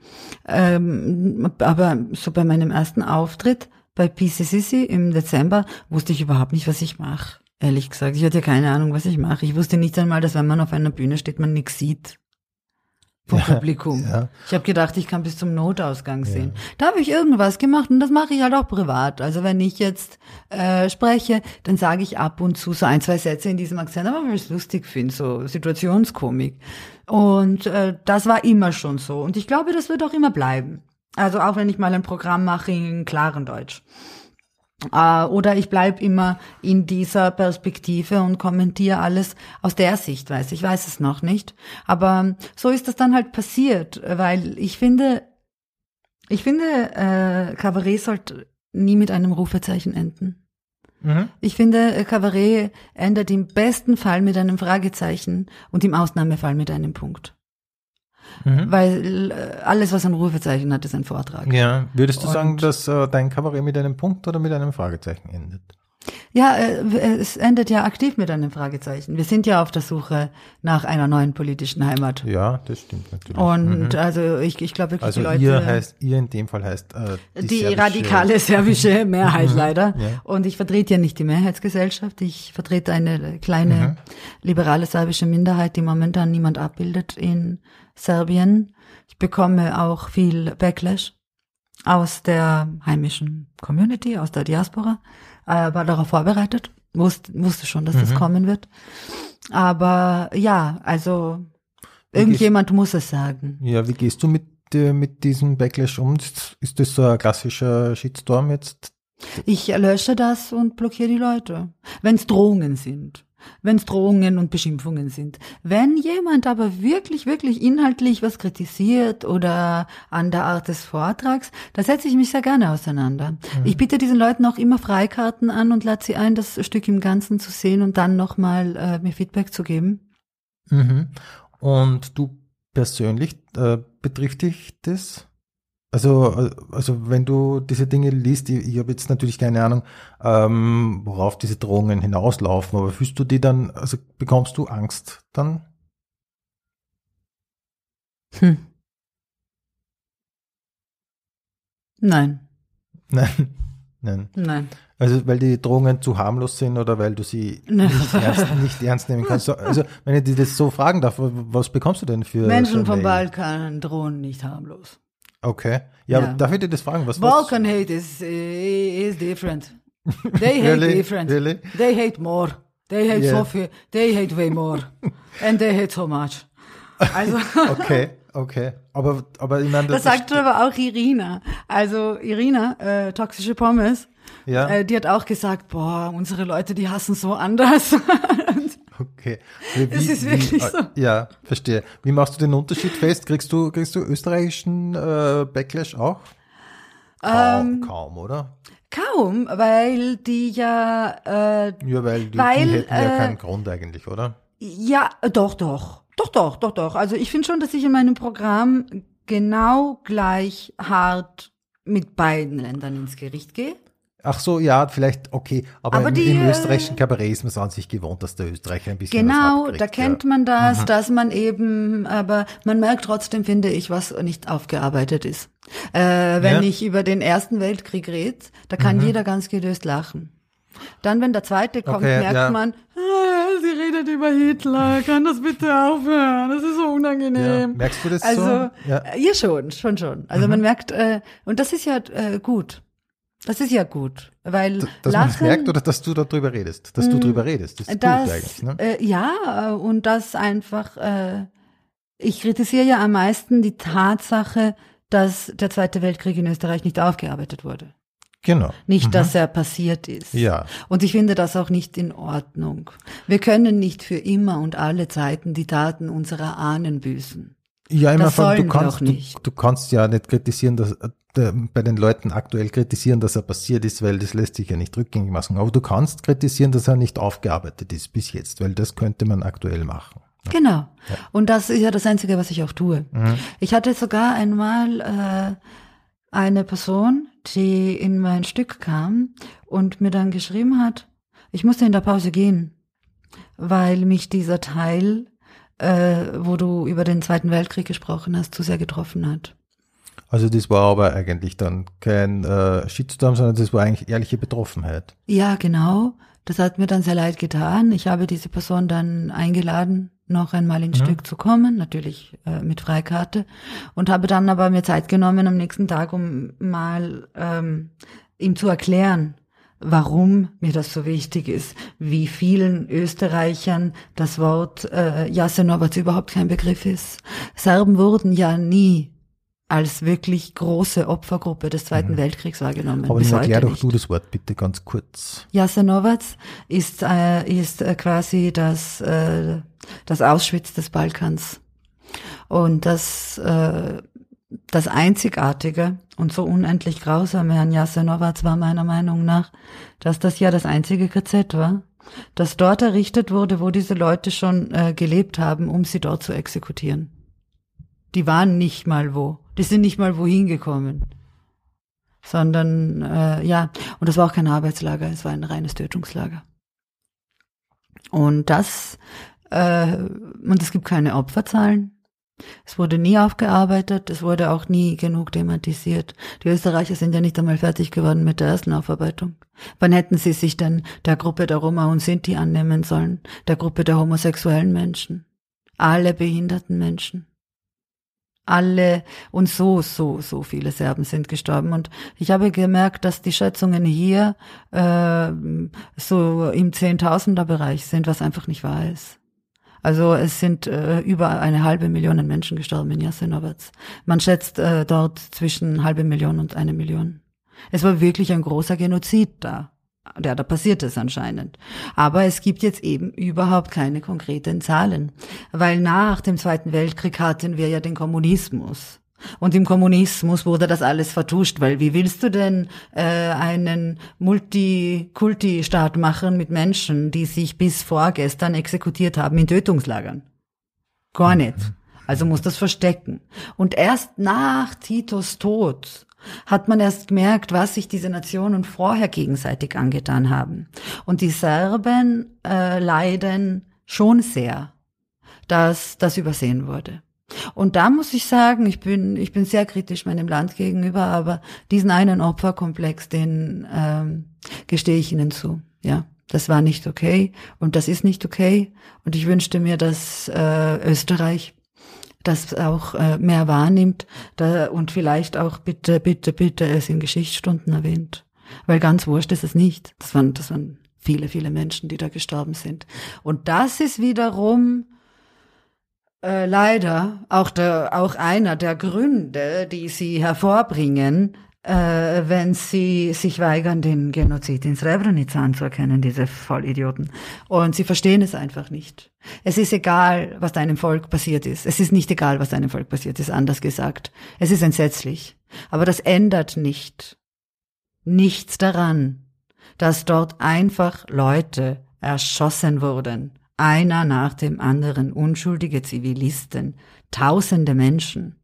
Ähm, aber so bei meinem ersten Auftritt bei PCCC im Dezember wusste ich überhaupt nicht, was ich mache. Ehrlich gesagt, ich hatte ja keine Ahnung, was ich mache. Ich wusste nicht einmal, dass wenn man auf einer Bühne steht, man nichts sieht vom Publikum. ja. Ich habe gedacht, ich kann bis zum Notausgang sehen. Da habe ich irgendwas gemacht und das mache ich halt auch privat. Also wenn ich jetzt äh, spreche, dann sage ich ab und zu so ein, zwei Sätze in diesem Akzent, aber weil ich es lustig finde, so Situationskomik. Und äh, das war immer schon so. Und ich glaube, das wird auch immer bleiben. Also auch wenn ich mal ein Programm mache in klaren Deutsch. Äh, oder ich bleib immer in dieser Perspektive und kommentiere alles aus der Sichtweise. Ich weiß es noch nicht. Aber so ist das dann halt passiert, weil ich finde, ich finde, äh, Kabarett sollte nie mit einem Rufezeichen enden. Mhm. Ich finde, äh, Kabarett endet im besten Fall mit einem Fragezeichen und im Ausnahmefall mit einem Punkt. Mhm. Weil äh, alles, was ein Rufezeichen hat, ist ein Vortrag. Ja, würdest du Und- sagen, dass äh, dein Kabarett mit einem Punkt oder mit einem Fragezeichen endet? Ja, äh, es endet ja aktiv mit einem Fragezeichen. Wir sind ja auf der Suche nach einer neuen politischen Heimat. Ja, das stimmt natürlich. Und Mhm. also ich, ich glaube wirklich, also die Leute. ihr heißt, ihr in dem Fall heißt äh, die, serbische- radikale serbische [LAUGHS] Mehrheit leider. Ja. Und ich vertrete ja nicht die Mehrheitsgesellschaft. Ich vertrete eine kleine Mhm. liberale serbische Minderheit, die momentan niemand abbildet in Serbien. Ich bekomme auch viel Backlash aus der heimischen Community, aus der Diaspora. Äh, war darauf vorbereitet, wusste, wusste schon, dass Mhm. das kommen wird. Aber ja, also irgendjemand muss es sagen. Ja, wie gehst du mit, äh, mit diesem Backlash um? Ist, ist das so ein klassischer Shitstorm jetzt? Ich lösche das und blockiere die Leute. Wenn es Drohungen sind. Wenn es Drohungen und Beschimpfungen sind. Wenn jemand aber wirklich, wirklich inhaltlich was kritisiert oder an der Art des Vortrags, da setze ich mich sehr gerne auseinander. Mhm. Ich biete diesen Leuten auch immer Freikarten an und lade sie ein, das Stück im Ganzen zu sehen und dann nochmal äh, mir Feedback zu geben. Mhm. Und du persönlich, äh, betrifft dich das? Also, also wenn du diese Dinge liest, ich, ich habe jetzt natürlich keine Ahnung, ähm, worauf diese Drohungen hinauslaufen, aber fühlst du die dann, also bekommst du Angst dann? Hm. Nein. Nein. Nein. Nein. Also weil die Drohungen zu harmlos sind oder weil du sie nicht ernst, nicht ernst, nehmen kannst. Also wenn ich dir das so fragen darf, was bekommst du denn für Menschen vom Balkan drohen nicht harmlos. Okay. Ja, ja. darf ich dir das fragen? Was, Balkan was? hate is, is different. They hate really? different. Really? They hate more. They hate yeah. so viel. They hate way more. [LAUGHS] And they hate so much. Also. [LAUGHS] okay, okay. Aber, aber ich meine, das, das sagt aber auch Irina. Also Irina, äh, toxische Pommes. Ja. Äh, die hat auch gesagt, boah, unsere Leute, die hassen so anders. [LAUGHS] Okay. Wie, es ist wirklich wie, so. Ja, verstehe. Wie machst du den Unterschied fest? Kriegst du, kriegst du österreichischen äh, Backlash auch? Kaum, ähm, kaum, oder? Kaum, weil die ja. Äh, ja, weil die, weil, die hätten ja äh, keinen Grund eigentlich, oder? Ja, doch, doch. Doch, doch, doch, doch. Also ich finde schon, dass ich in meinem Programm genau gleich hart mit beiden Ländern ins Gericht gehe. Ach so, ja, vielleicht, okay. Aber, aber im, die, im österreichischen Kabarett ist man es an sich gewohnt, dass der Österreicher ein bisschen Genau, da kennt ja. man das, mhm. dass man eben, aber man merkt trotzdem, finde ich, was nicht aufgearbeitet ist. Äh, wenn ja. ich über den Ersten Weltkrieg rede, da kann mhm. jeder ganz gelöst lachen. Dann, wenn der zweite kommt, okay, merkt ja. man, ah, sie redet über Hitler, kann das bitte aufhören? Das ist so unangenehm. Merkst du das also, so? Ja. ja, schon, schon, schon. Also mhm. man merkt, äh, und das ist ja äh, gut. Das ist ja gut, weil dass man es merkt oder dass du darüber redest, dass du mm, darüber redest, das ist das, gut eigentlich. Ne? Äh, ja, und das einfach. Äh, ich kritisiere ja am meisten die Tatsache, dass der Zweite Weltkrieg in Österreich nicht aufgearbeitet wurde. Genau. Nicht, mhm. dass er passiert ist. Ja. Und ich finde das auch nicht in Ordnung. Wir können nicht für immer und alle Zeiten die Daten unserer Ahnen büßen. Ja, immer von, du kannst, du, du, kannst ja nicht kritisieren, dass äh, bei den Leuten aktuell kritisieren, dass er passiert ist, weil das lässt sich ja nicht rückgängig machen. Aber du kannst kritisieren, dass er nicht aufgearbeitet ist bis jetzt, weil das könnte man aktuell machen. Genau. Ja. Und das ist ja das Einzige, was ich auch tue. Mhm. Ich hatte sogar einmal äh, eine Person, die in mein Stück kam und mir dann geschrieben hat, ich musste in der Pause gehen, weil mich dieser Teil äh, wo du über den Zweiten Weltkrieg gesprochen hast, zu sehr getroffen hat. Also das war aber eigentlich dann kein äh, Shitstorm, sondern das war eigentlich ehrliche Betroffenheit. Ja, genau. Das hat mir dann sehr leid getan. Ich habe diese Person dann eingeladen, noch einmal ins mhm. Stück zu kommen, natürlich äh, mit Freikarte, und habe dann aber mir Zeit genommen am nächsten Tag, um mal ähm, ihm zu erklären, warum mir das so wichtig ist, wie vielen Österreichern das Wort äh, Jasenovac überhaupt kein Begriff ist. Serben wurden ja nie als wirklich große Opfergruppe des Zweiten mhm. Weltkriegs wahrgenommen. Aber Bis erklär doch nicht. du das Wort bitte ganz kurz. Jasenovac ist, äh, ist äh, quasi das, äh, das Auschwitz des Balkans. Und das äh, das Einzigartige und so unendlich grausame an Jasenovac war meiner Meinung nach, dass das ja das einzige KZ war, das dort errichtet wurde, wo diese Leute schon äh, gelebt haben, um sie dort zu exekutieren. Die waren nicht mal wo. Die sind nicht mal wohin gekommen. Sondern, äh, ja, und das war auch kein Arbeitslager, es war ein reines Tötungslager. Und das, äh, und es gibt keine Opferzahlen, es wurde nie aufgearbeitet, es wurde auch nie genug thematisiert. Die Österreicher sind ja nicht einmal fertig geworden mit der ersten Aufarbeitung. Wann hätten sie sich denn der Gruppe der Roma und Sinti annehmen sollen, der Gruppe der homosexuellen Menschen, alle behinderten Menschen? Alle und so, so, so viele Serben sind gestorben. Und ich habe gemerkt, dass die Schätzungen hier äh, so im Zehntausender-Bereich sind, was einfach nicht wahr ist. Also es sind äh, über eine halbe Million Menschen gestorben in Jasenovac. Man schätzt äh, dort zwischen halbe Million und eine Million. Es war wirklich ein großer Genozid da. Ja, da passiert es anscheinend. Aber es gibt jetzt eben überhaupt keine konkreten Zahlen, weil nach dem Zweiten Weltkrieg hatten wir ja den Kommunismus. Und im Kommunismus wurde das alles vertuscht, weil wie willst du denn äh, einen Multikulti-Staat machen mit Menschen, die sich bis vorgestern exekutiert haben in Tötungslagern? Gar nicht. Also muss das verstecken. Und erst nach Titos Tod hat man erst gemerkt, was sich diese Nationen vorher gegenseitig angetan haben. Und die Serben äh, leiden schon sehr, dass das übersehen wurde. Und da muss ich sagen, ich bin, ich bin sehr kritisch meinem Land gegenüber, aber diesen einen Opferkomplex, den ähm, gestehe ich Ihnen zu. Ja, das war nicht okay und das ist nicht okay. Und ich wünschte mir, dass äh, Österreich das auch äh, mehr wahrnimmt da, und vielleicht auch bitte, bitte, bitte es in Geschichtsstunden erwähnt. Weil ganz wurscht ist es nicht. Das waren, das waren viele, viele Menschen, die da gestorben sind. Und das ist wiederum äh, leider auch, der, auch einer der Gründe, die sie hervorbringen, äh, wenn sie sich weigern, den Genozid in Srebrenica anzuerkennen, diese Vollidioten. Und sie verstehen es einfach nicht. Es ist egal, was deinem Volk passiert ist. Es ist nicht egal, was deinem Volk passiert ist, anders gesagt. Es ist entsetzlich. Aber das ändert nicht nichts daran, dass dort einfach Leute erschossen wurden einer nach dem anderen, unschuldige Zivilisten, tausende Menschen.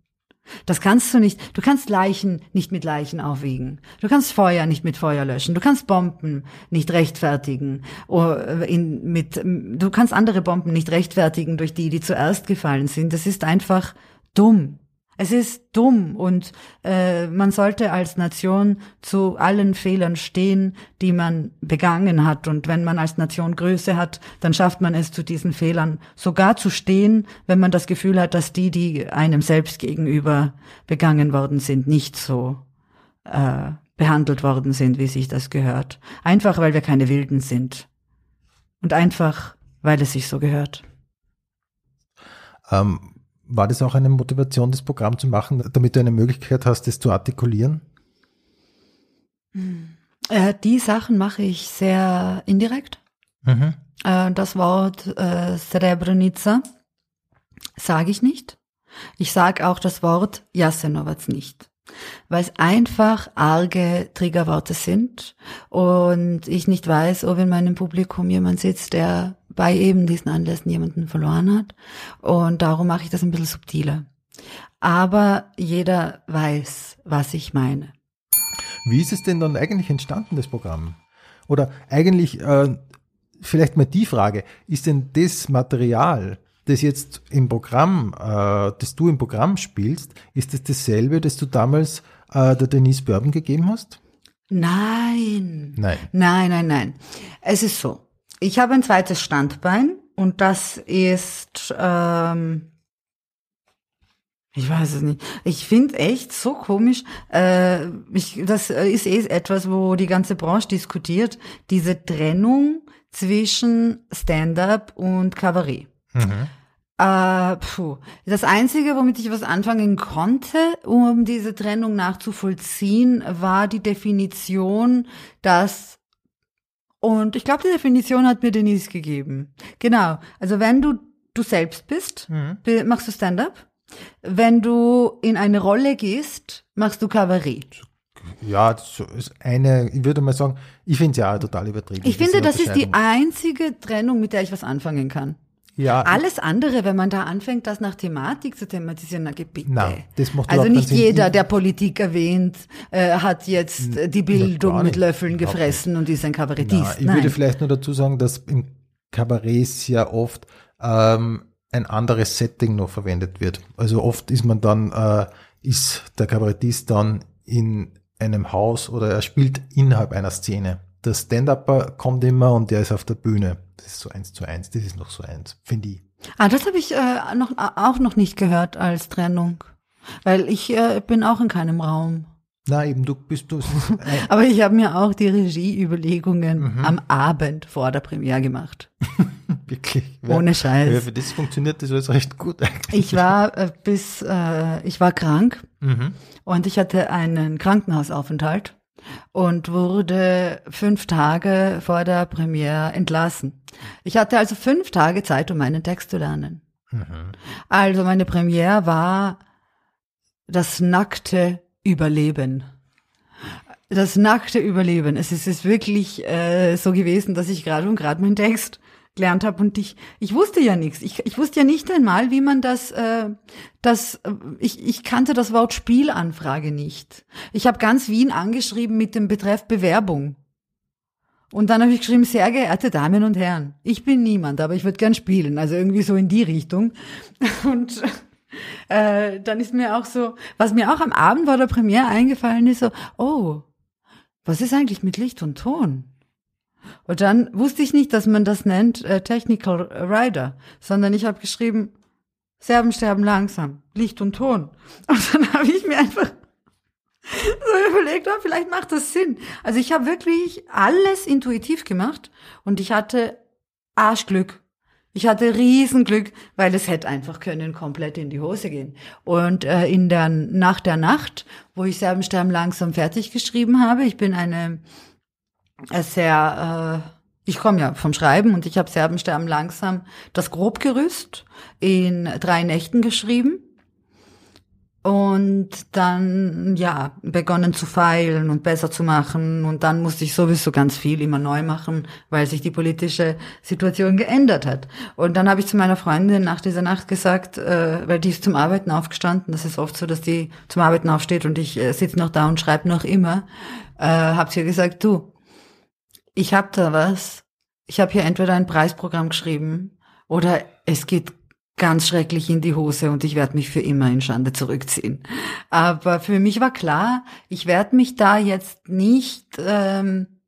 Das kannst du nicht. Du kannst Leichen nicht mit Leichen aufwiegen. Du kannst Feuer nicht mit Feuer löschen. Du kannst Bomben nicht rechtfertigen. In, mit, du kannst andere Bomben nicht rechtfertigen durch die, die zuerst gefallen sind. Das ist einfach dumm. Es ist dumm und äh, man sollte als Nation zu allen Fehlern stehen, die man begangen hat. Und wenn man als Nation Größe hat, dann schafft man es zu diesen Fehlern sogar zu stehen, wenn man das Gefühl hat, dass die, die einem selbst gegenüber begangen worden sind, nicht so äh, behandelt worden sind, wie sich das gehört. Einfach weil wir keine Wilden sind. Und einfach, weil es sich so gehört. Ähm war das auch eine Motivation, das Programm zu machen, damit du eine Möglichkeit hast, das zu artikulieren? Äh, die Sachen mache ich sehr indirekt. Mhm. Äh, das Wort äh, Srebrenica sage ich nicht. Ich sage auch das Wort Jasenovac nicht, weil es einfach arge Triggerworte sind und ich nicht weiß, ob in meinem Publikum jemand sitzt, der bei eben diesen Anlässen jemanden verloren hat. Und darum mache ich das ein bisschen subtiler. Aber jeder weiß, was ich meine. Wie ist es denn dann eigentlich entstanden, das Programm? Oder eigentlich, äh, vielleicht mal die Frage, ist denn das Material, das jetzt im Programm, äh, das du im Programm spielst, ist das dasselbe, das du damals äh, der Denise Bourbon gegeben hast? Nein. Nein. Nein, nein, nein. Es ist so. Ich habe ein zweites Standbein und das ist, ähm, ich weiß es nicht. Ich finde echt so komisch. Äh, ich, das ist eh etwas, wo die ganze Branche diskutiert. Diese Trennung zwischen Stand-up und Kabarett. Mhm. Äh, puh. Das Einzige, womit ich was anfangen konnte, um diese Trennung nachzuvollziehen, war die Definition, dass und ich glaube, die Definition hat mir Denise gegeben. Genau. Also wenn du du selbst bist, mhm. machst du Stand-up. Wenn du in eine Rolle gehst, machst du Kabarett. Ja, das ist eine, ich würde mal sagen, ich finde es ja total übertrieben. Ich finde, das ist die einzige Trennung, mit der ich was anfangen kann. Ja. Alles andere, wenn man da anfängt, das nach Thematik zu thematisieren, na bitte. Nein, das macht also nicht jeder, der Politik erwähnt, äh, hat jetzt die Bildung mit Löffeln gefressen und ist ein Kabarettist. Nein, ich Nein. würde vielleicht nur dazu sagen, dass im Kabarett sehr oft ähm, ein anderes Setting noch verwendet wird. Also oft ist man dann, äh, ist der Kabarettist dann in einem Haus oder er spielt innerhalb einer Szene. Der Stand-Upper kommt immer und der ist auf der Bühne. Das ist so eins zu eins. Das ist noch so eins, finde ich. Ah, das habe ich äh, noch, auch noch nicht gehört als Trennung. Weil ich äh, bin auch in keinem Raum. Na eben, du bist du. [LAUGHS] Aber ich habe mir auch die Regieüberlegungen mhm. am Abend vor der Premiere gemacht. [LAUGHS] Wirklich? Ohne Scheiß. Ja, für das funktioniert das alles recht gut eigentlich. Ich war äh, bis, äh, ich war krank mhm. und ich hatte einen Krankenhausaufenthalt und wurde fünf Tage vor der Premiere entlassen. Ich hatte also fünf Tage Zeit, um meinen Text zu lernen. Also meine Premiere war das nackte Überleben. Das nackte Überleben. Es ist, es ist wirklich äh, so gewesen, dass ich gerade und gerade meinen Text gelernt habe und ich ich wusste ja nichts. Ich, ich wusste ja nicht einmal, wie man das äh, das äh, ich ich kannte das Wort Spielanfrage nicht. Ich habe ganz Wien angeschrieben mit dem Betreff Bewerbung. Und dann habe ich geschrieben, sehr geehrte Damen und Herren, ich bin niemand, aber ich würde gern spielen. Also irgendwie so in die Richtung. [LAUGHS] Und äh, dann ist mir auch so, was mir auch am Abend vor der Premiere eingefallen ist, so, oh, was ist eigentlich mit Licht und Ton? Und dann wusste ich nicht, dass man das nennt äh, Technical Rider, sondern ich habe geschrieben, Serben sterben langsam, Licht und Ton. [LAUGHS] Und dann habe ich mir einfach [LAUGHS] so überlegt, oh, vielleicht macht das Sinn. Also ich habe wirklich alles intuitiv gemacht und ich hatte Arschglück. Ich hatte Riesenglück, weil es hätte einfach können komplett in die Hose gehen. Und äh, in der Nacht der Nacht, wo ich Serbensterben langsam fertig geschrieben habe, ich bin eine sehr, äh, ich komme ja vom Schreiben und ich habe Serbensterben langsam das Grobgerüst in drei Nächten geschrieben und dann, ja, begonnen zu feilen und besser zu machen. Und dann musste ich sowieso ganz viel immer neu machen, weil sich die politische Situation geändert hat. Und dann habe ich zu meiner Freundin nach dieser Nacht gesagt, äh, weil die ist zum Arbeiten aufgestanden. Das ist oft so, dass die zum Arbeiten aufsteht und ich äh, sitze noch da und schreibe noch immer. Äh, habe sie gesagt, du, ich habe da was. Ich habe hier entweder ein Preisprogramm geschrieben oder es geht ganz schrecklich in die Hose und ich werde mich für immer in Schande zurückziehen. Aber für mich war klar, ich werde mich da jetzt nicht ähm,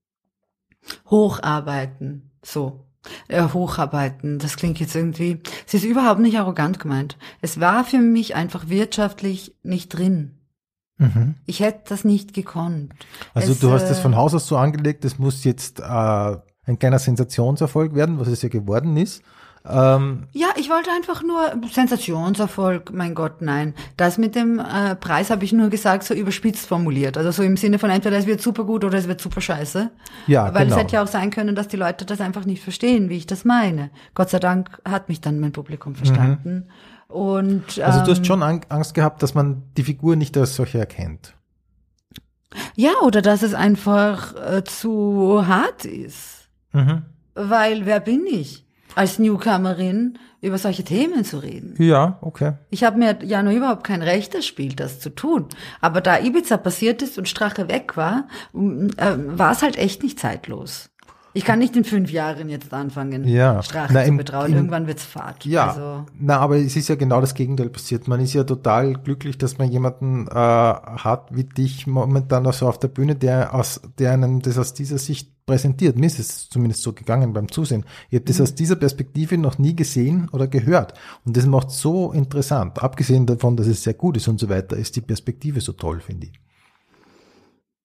hocharbeiten. So. Äh, hocharbeiten, das klingt jetzt irgendwie, es ist überhaupt nicht arrogant gemeint. Es war für mich einfach wirtschaftlich nicht drin. Mhm. Ich hätte das nicht gekonnt. Also Es, du hast es äh, von Haus aus so angelegt, es muss jetzt äh, ein kleiner Sensationserfolg werden, was es ja geworden ist. Ähm, Ja, ich wollte einfach nur Sensationserfolg, mein Gott, nein. Das mit dem äh, Preis habe ich nur gesagt, so überspitzt formuliert. Also so im Sinne von entweder es wird super gut oder es wird super scheiße. Ja, Weil genau. es hätte ja auch sein können, dass die Leute das einfach nicht verstehen, wie ich das meine. Gott sei Dank hat mich dann mein Publikum verstanden. Und ähm, also du hast schon Ang- Angst gehabt, dass man die Figur nicht als solche erkennt. ja, oder dass es einfach äh, zu hart ist. Mhm. Weil wer bin ich als Newcomerin über solche Themen zu reden? Ja, okay. Ich habe mir ja noch überhaupt kein Recht erspielt, das zu tun. Aber da Ibiza passiert ist und Strache weg war, äh, war es halt echt nicht zeitlos. Ich kann nicht in fünf Jahren jetzt anfangen, Ja. Strache Na, zu im- betrauen. im- Irgendwann wird's fad. Ja, Also, na, aber es ist ja genau das Gegenteil passiert. Man ist ja total glücklich, dass man jemanden äh, hat wie dich momentan also auf der Bühne, der aus, der einem das aus dieser Sicht präsentiert. Mir ist es zumindest so gegangen beim Zusehen. Ich habe das aus dieser Perspektive noch nie gesehen oder gehört. Und das macht so interessant. Abgesehen davon, dass es sehr gut ist und so weiter, ist die Perspektive so toll, finde ich.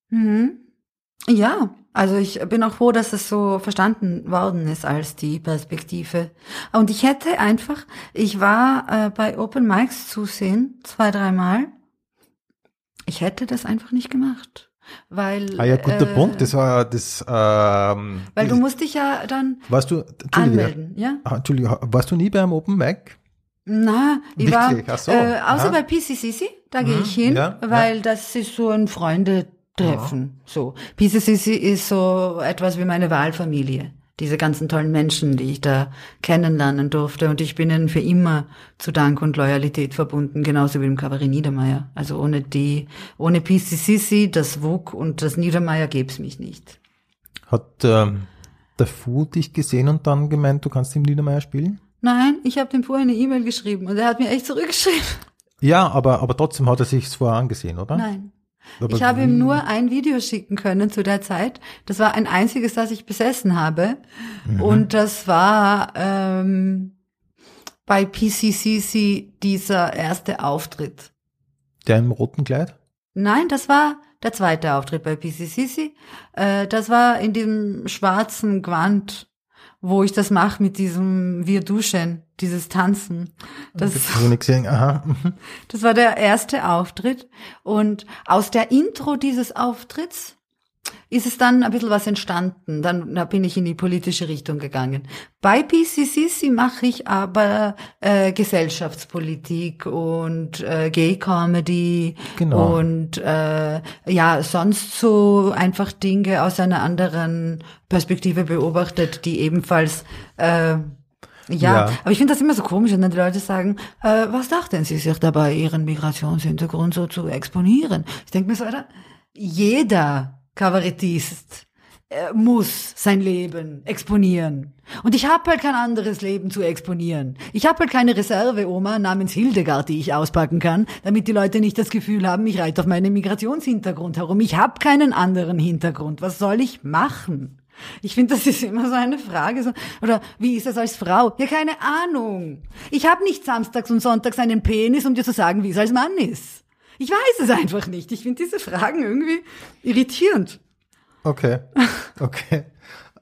mhm. Ja, also ich bin auch froh, dass es so verstanden worden ist als die Perspektive. Und ich hätte einfach, ich war äh, bei Open Mics zu sehen, zwei, dreimal. Ich hätte das einfach nicht gemacht. Weil, Ah ja, guter äh, Punkt. Das war das. Ähm, Weil du musst dich ja dann warst du, anmelden, ja? Ah, Entschuldige, warst du nie beim Open Mic? Na, ich Wirklich? war, so. äh, außer Aha. bei PCCC, da gehe Mhm, ich hin, ja, weil das ist so ein Freundetreffen, so. PCCC ist so etwas wie meine Wahlfamilie. Diese ganzen tollen Menschen, die ich da kennenlernen durfte und ich bin ihnen für immer zu Dank und Loyalität verbunden, genauso wie dem Kabarett Niedermeyer. Also ohne die, ohne PCCC, das WUK und das Niedermeyer gäb's mich nicht. Hat ähm, der Fu dich gesehen und dann gemeint, du kannst im Niedermeyer spielen? Nein, ich habe dem vorher eine E-Mail geschrieben und er hat mir echt zurückgeschrieben. Ja, aber, aber trotzdem hat er sich vorher angesehen, oder? Nein. Aber ich habe ihm nur ein Video schicken können zu der Zeit. Das war ein einziges, das ich besessen habe. Mhm. Und das war ähm, bei PCCC dieser erste Auftritt. Der im roten Kleid? Nein, das war der zweite Auftritt bei PCCC. Äh, das war in dem schwarzen Gewand, wo ich das mache mit diesem Wir duschen, dieses Tanzen. Das, [LAUGHS] Das war der erste Auftritt und aus der Intro dieses Auftritts ist es dann ein bisschen was entstanden. Dann da bin ich in die politische Richtung gegangen. Bei PCCC mache ich aber äh, Gesellschaftspolitik und äh, Gay-Comedy Genau. und äh, ja, sonst so einfach Dinge aus einer anderen Perspektive beobachtet, die ebenfalls äh, ja, Ja. aber ich finde das immer so komisch, wenn dann die Leute sagen, äh, was dachten Sie sich dabei, Ihren Migrationshintergrund so zu exponieren? Ich denke mir so, Alter, jeder Kabarettist äh, muss sein Leben exponieren. Und ich habe halt kein anderes Leben zu exponieren. Ich habe halt keine Reserve-Oma namens Hildegard, die ich auspacken kann, damit die Leute nicht das Gefühl haben, ich reite auf meinem Migrationshintergrund herum. Ich habe keinen anderen Hintergrund. Was soll ich machen? Ich finde, das ist immer so eine Frage. So, oder wie ist das als Frau? Ja, keine Ahnung. Ich habe nicht samstags und sonntags einen Penis, um dir zu sagen, wie es als Mann ist. Ich weiß es einfach nicht. Ich finde diese Fragen irgendwie irritierend. Okay, okay.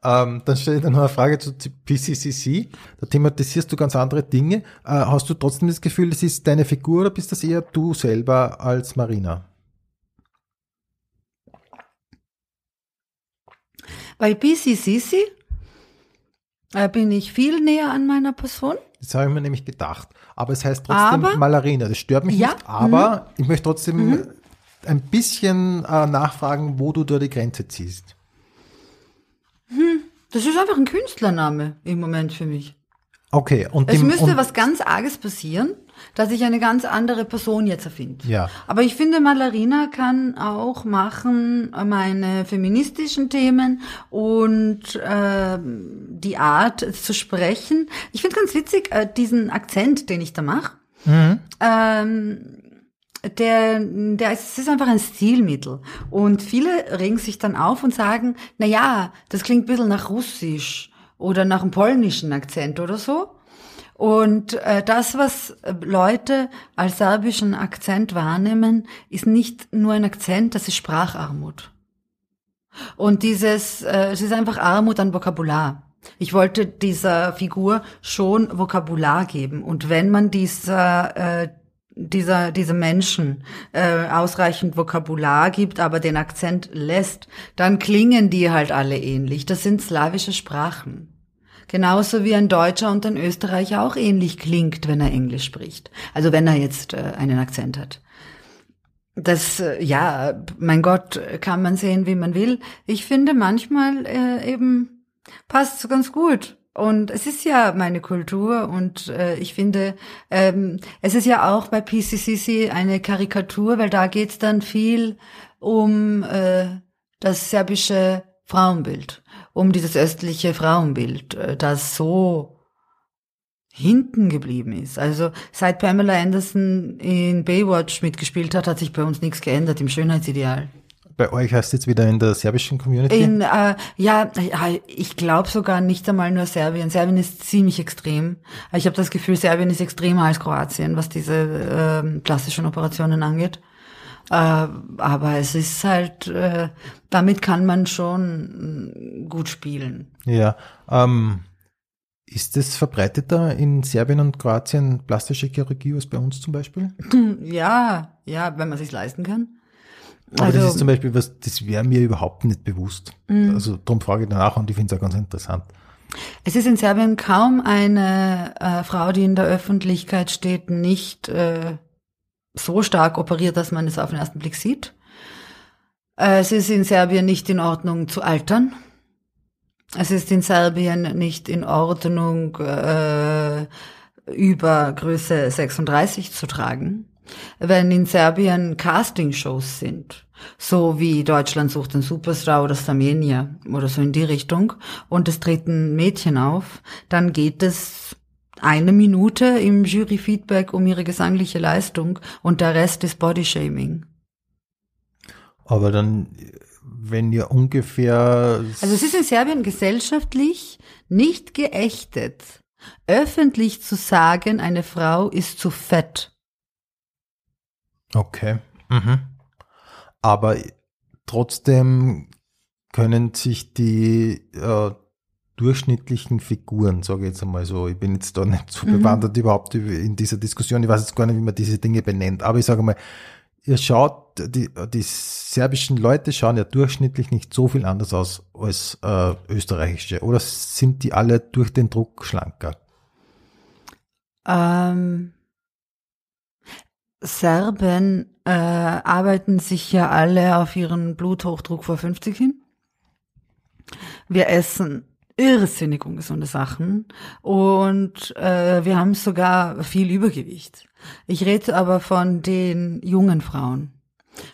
ähm, dann stelle ich dir noch eine Frage zu PCCC. Da thematisierst du ganz andere Dinge. Äh, hast du trotzdem das Gefühl, das ist deine Figur oder bist das eher du selber als Marina? Bei BCCC äh, bin ich viel näher an meiner Person. Das habe ich mir nämlich gedacht. Aber es heißt trotzdem Aber- Malerina. Das stört mich Ja, Mhm. nicht. Aber ich möchte trotzdem ein bisschen äh, nachfragen, wo du da die Grenze ziehst. Das ist einfach ein Künstlername im Moment für mich. Okay. Und Es dem- müsste und, was ganz Arges passieren, dass ich eine ganz andere Person jetzt erfinde. Ja. Aber ich finde, Malerina kann auch machen äh, meine feministischen Themen und äh, die Art zu sprechen. Ich finde ganz witzig, äh, diesen Akzent, den ich da mache. Ähm, der, der ist, es ist einfach ein Stilmittel. Und viele regen sich dann auf und sagen, na ja, das klingt ein bisschen nach Russisch oder nach einem polnischen Akzent oder so. Und äh, das, was Leute als serbischen Akzent wahrnehmen, ist nicht nur ein Akzent, das ist Spracharmut. Und dieses, äh, es ist einfach Armut an Vokabular. Ich wollte dieser Figur schon Vokabular geben. Und wenn man dieser, äh, dieser, diese Menschen äh, ausreichend Vokabular gibt, aber den Akzent lässt, dann klingen die halt alle ähnlich. Das sind slawische Sprachen. Genauso wie ein Deutscher und ein Österreicher auch ähnlich klingt, wenn er Englisch spricht. Also wenn er jetzt äh, einen Akzent hat. Das, äh, ja, mein Gott, kann man sehen, wie man will. Ich finde manchmal äh, eben passt ganz gut. Und es ist ja meine Kultur und äh, ich finde, ähm, es ist ja auch bei PCCC eine Karikatur, weil da geht's dann viel um äh, das serbische Frauenbild, um dieses östliche Frauenbild, äh, das so hinten geblieben ist. Also seit Pamela Anderson in Baywatch mitgespielt hat, hat sich bei uns nichts geändert im Schönheitsideal. bei euch heißt jetzt wieder in der serbischen Community. In, äh, ja, ich glaube sogar nicht einmal nur Serbien. Serbien ist ziemlich extrem. Ich habe das Gefühl, Serbien ist extremer als Kroatien, was diese ähm, plastischen Operationen angeht. Äh, aber es ist halt, äh, damit kann man schon mm, gut spielen. ja. Ähm, ist es verbreiteter in Serbien und Kroatien plastische Chirurgie als bei uns zum Beispiel? [LAUGHS] Ja, ja, wenn man sich leisten kann. Aber das Also- ist zum Beispiel was, das wäre mir überhaupt nicht bewusst. Mhm. Also darum frage ich danach und ich finde es auch ganz interessant. Es ist in Serbien kaum eine äh, Frau, die in der Öffentlichkeit steht, nicht äh, so stark operiert, dass man es auf den ersten Blick sieht. Äh, es ist in Serbien nicht in Ordnung zu altern. Es ist in Serbien nicht in Ordnung, äh, über Größe 36 zu tragen. Wenn in Serbien Castingshows sind, so wie Deutschland sucht den Superstar oder Starmania oder so in die Richtung, und es treten Mädchen auf, dann geht es eine Minute im Juryfeedback um ihre gesangliche Leistung und der Rest ist Bodyshaming. Aber dann, wenn ihr ungefähr Also es ist in Serbien gesellschaftlich nicht geächtet, öffentlich zu sagen, eine Frau ist zu fett. Okay. Mhm. Aber trotzdem können sich die äh, durchschnittlichen Figuren, sage ich jetzt einmal so, ich bin jetzt da nicht so Mhm. bewandert überhaupt über- in dieser Diskussion, ich weiß jetzt gar nicht, wie man diese Dinge benennt, aber ich sage mal, ihr schaut, die, die serbischen Leute schauen ja durchschnittlich nicht so viel anders aus als äh, österreichische. Oder sind die alle durch den Druck schlanker? Ähm, Serben äh, arbeiten sich ja alle auf ihren Bluthochdruck vor 50 hin. Wir essen irrsinnig ungesunde Sachen und äh, wir haben sogar viel Übergewicht. Ich rede aber von den jungen Frauen.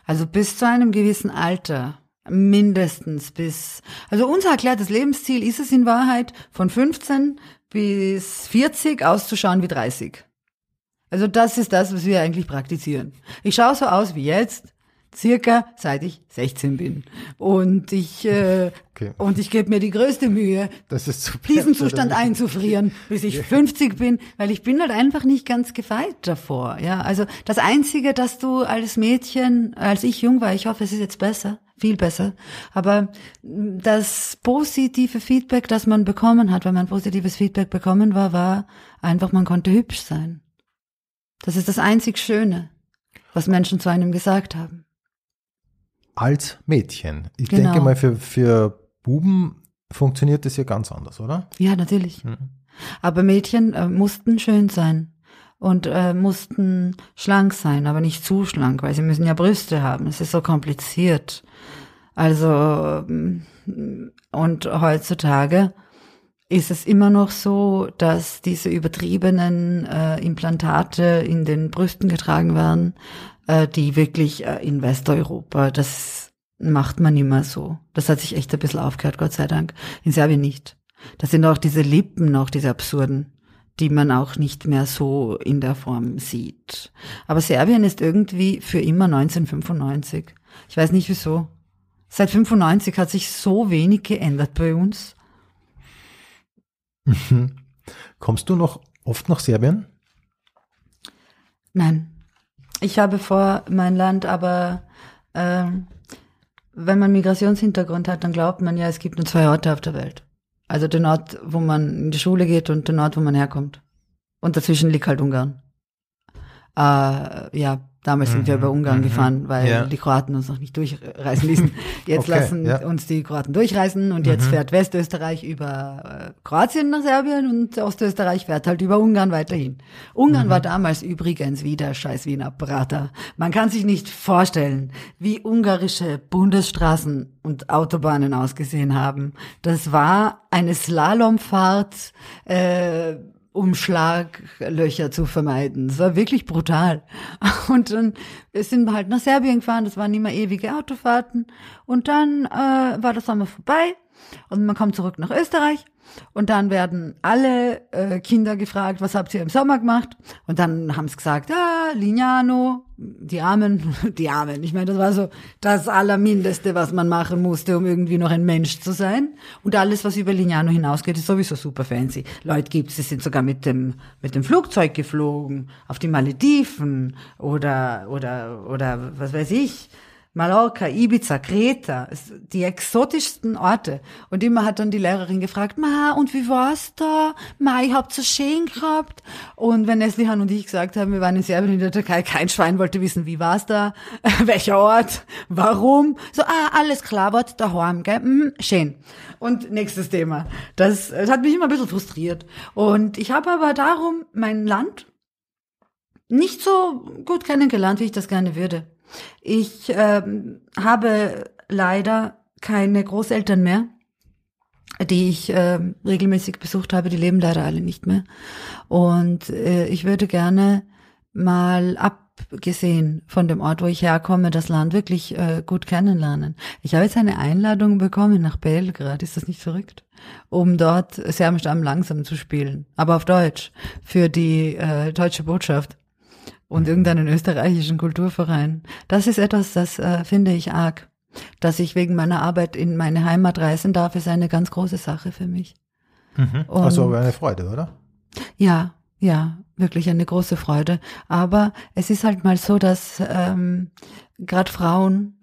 Also bis zu einem gewissen Alter, mindestens bis, also unser erklärtes Lebensziel ist es in Wahrheit, von 15 bis 40 auszuschauen wie 30. Also das ist das, was wir eigentlich praktizieren. Ich schaue so aus wie jetzt, circa seit ich 16 bin. Und ich äh, okay. und ich gebe mir die größte Mühe, diesen Zustand [LAUGHS] einzufrieren, [LAUGHS] bis ich 50 bin, weil ich bin halt einfach nicht ganz gefeit davor. Ja, also das einzige, dass du als Mädchen, als ich jung war, ich hoffe, es ist jetzt besser, viel besser, aber das positive Feedback, das man bekommen hat, wenn man positives Feedback bekommen war, war einfach, man konnte hübsch sein. Das ist das einzig Schöne, was Menschen zu einem gesagt haben. Als Mädchen. Ich genau. denke mal, für, für Buben funktioniert das ja ganz anders, oder? Ja, natürlich. Mhm. Aber Mädchen äh, mussten schön sein und äh, mussten schlank sein, aber nicht zu schlank, weil sie müssen ja Brüste haben. Es ist so kompliziert. Also ähm, und heutzutage ist es immer noch so, dass diese übertriebenen äh, Implantate in den Brüsten getragen werden, äh, die wirklich äh, in Westeuropa, das macht man immer so. Das hat sich echt ein bisschen aufgehört, Gott sei Dank. In Serbien nicht. Das sind auch diese Lippen noch, diese absurden, die man auch nicht mehr so in der Form sieht. Aber Serbien ist irgendwie für immer 1995. Ich weiß nicht wieso. Seit 95 hat sich so wenig geändert bei uns. Mhm. Kommst du noch oft nach Serbien? Nein. Ich habe vor, mein Land, aber äh, wenn man Migrationshintergrund hat, dann glaubt man ja, es gibt nur zwei Orte auf der Welt. Also den Ort, wo man in die Schule geht und den Ort, wo man herkommt. Und dazwischen liegt halt Ungarn. Äh, ja, Damals mhm. sind wir mhm. über Ungarn mhm. gefahren, weil ja. die Kroaten uns noch nicht durchreisen ließen. [LAUGHS] Jetzt okay, lassen ja. uns die Kroaten durchreisen und jetzt mhm. fährt Westösterreich über äh, Kroatien nach Serbien und Ostösterreich fährt halt über Ungarn weiterhin. Ungarn mhm. war damals übrigens wie der scheiß Wiener Prater. Man kann sich nicht vorstellen, wie ungarische Bundesstraßen und Autobahnen ausgesehen haben. Das war eine Slalomfahrt, äh, um Schlaglöcher zu vermeiden. Es war wirklich brutal. [LAUGHS] Und dann sind wir halt nach Serbien gefahren, das waren immer ewige Autofahrten. Und dann äh, war der Sommer vorbei und man kommt zurück nach Österreich und dann werden alle äh, Kinder gefragt, was habt ihr im Sommer gemacht? Und dann haben sie gesagt, ah, Lignano, die Armen, [LAUGHS] die Armen. Ich meine, das war so das Allermindeste, was man machen musste, um irgendwie noch ein Mensch zu sein. Und alles, was über Lignano hinausgeht, ist sowieso super fancy. Leute gibt's, die sind sogar mit dem, mit dem Flugzeug geflogen, auf die Malediven oder, oder, oder, was weiß ich, Mallorca, Ibiza, Kreta, die exotischsten Orte. Und immer hat dann die Lehrerin gefragt, Ma, und wie war's da? Ma, ich hab's so schön gehabt. Und wenn Neslihan und ich gesagt haben, wir waren in Serbien in der Türkei, kein Schwein wollte wissen, wie war's da? [LAUGHS] Welcher Ort? Warum? So, ah, alles klar, wart daheim, gell? Mhm, schön. Und nächstes Thema. Das, das hat mich immer ein bisschen frustriert. Und ich habe aber darum mein Land nicht so gut kennengelernt, wie ich das gerne würde. Ich äh, habe leider keine Großeltern mehr, die ich äh, regelmäßig besucht habe. Die leben leider alle nicht mehr. Und äh, ich würde gerne mal abgesehen von dem Ort, wo ich herkomme, das Land wirklich äh, gut kennenlernen. Ich habe jetzt eine Einladung bekommen nach Belgrad. Ist das nicht verrückt? Um dort Serbisch am langsam zu spielen, aber auf Deutsch für die äh, deutsche Botschaft und irgendeinen österreichischen Kulturverein. Das ist etwas, das äh, finde ich arg. Dass ich wegen meiner Arbeit in meine Heimat reisen darf, ist eine ganz große Sache für mich. Mhm. also eine Freude, oder? Ja, ja, wirklich eine große Freude. Aber es ist halt mal so, dass ähm, gerade Frauen,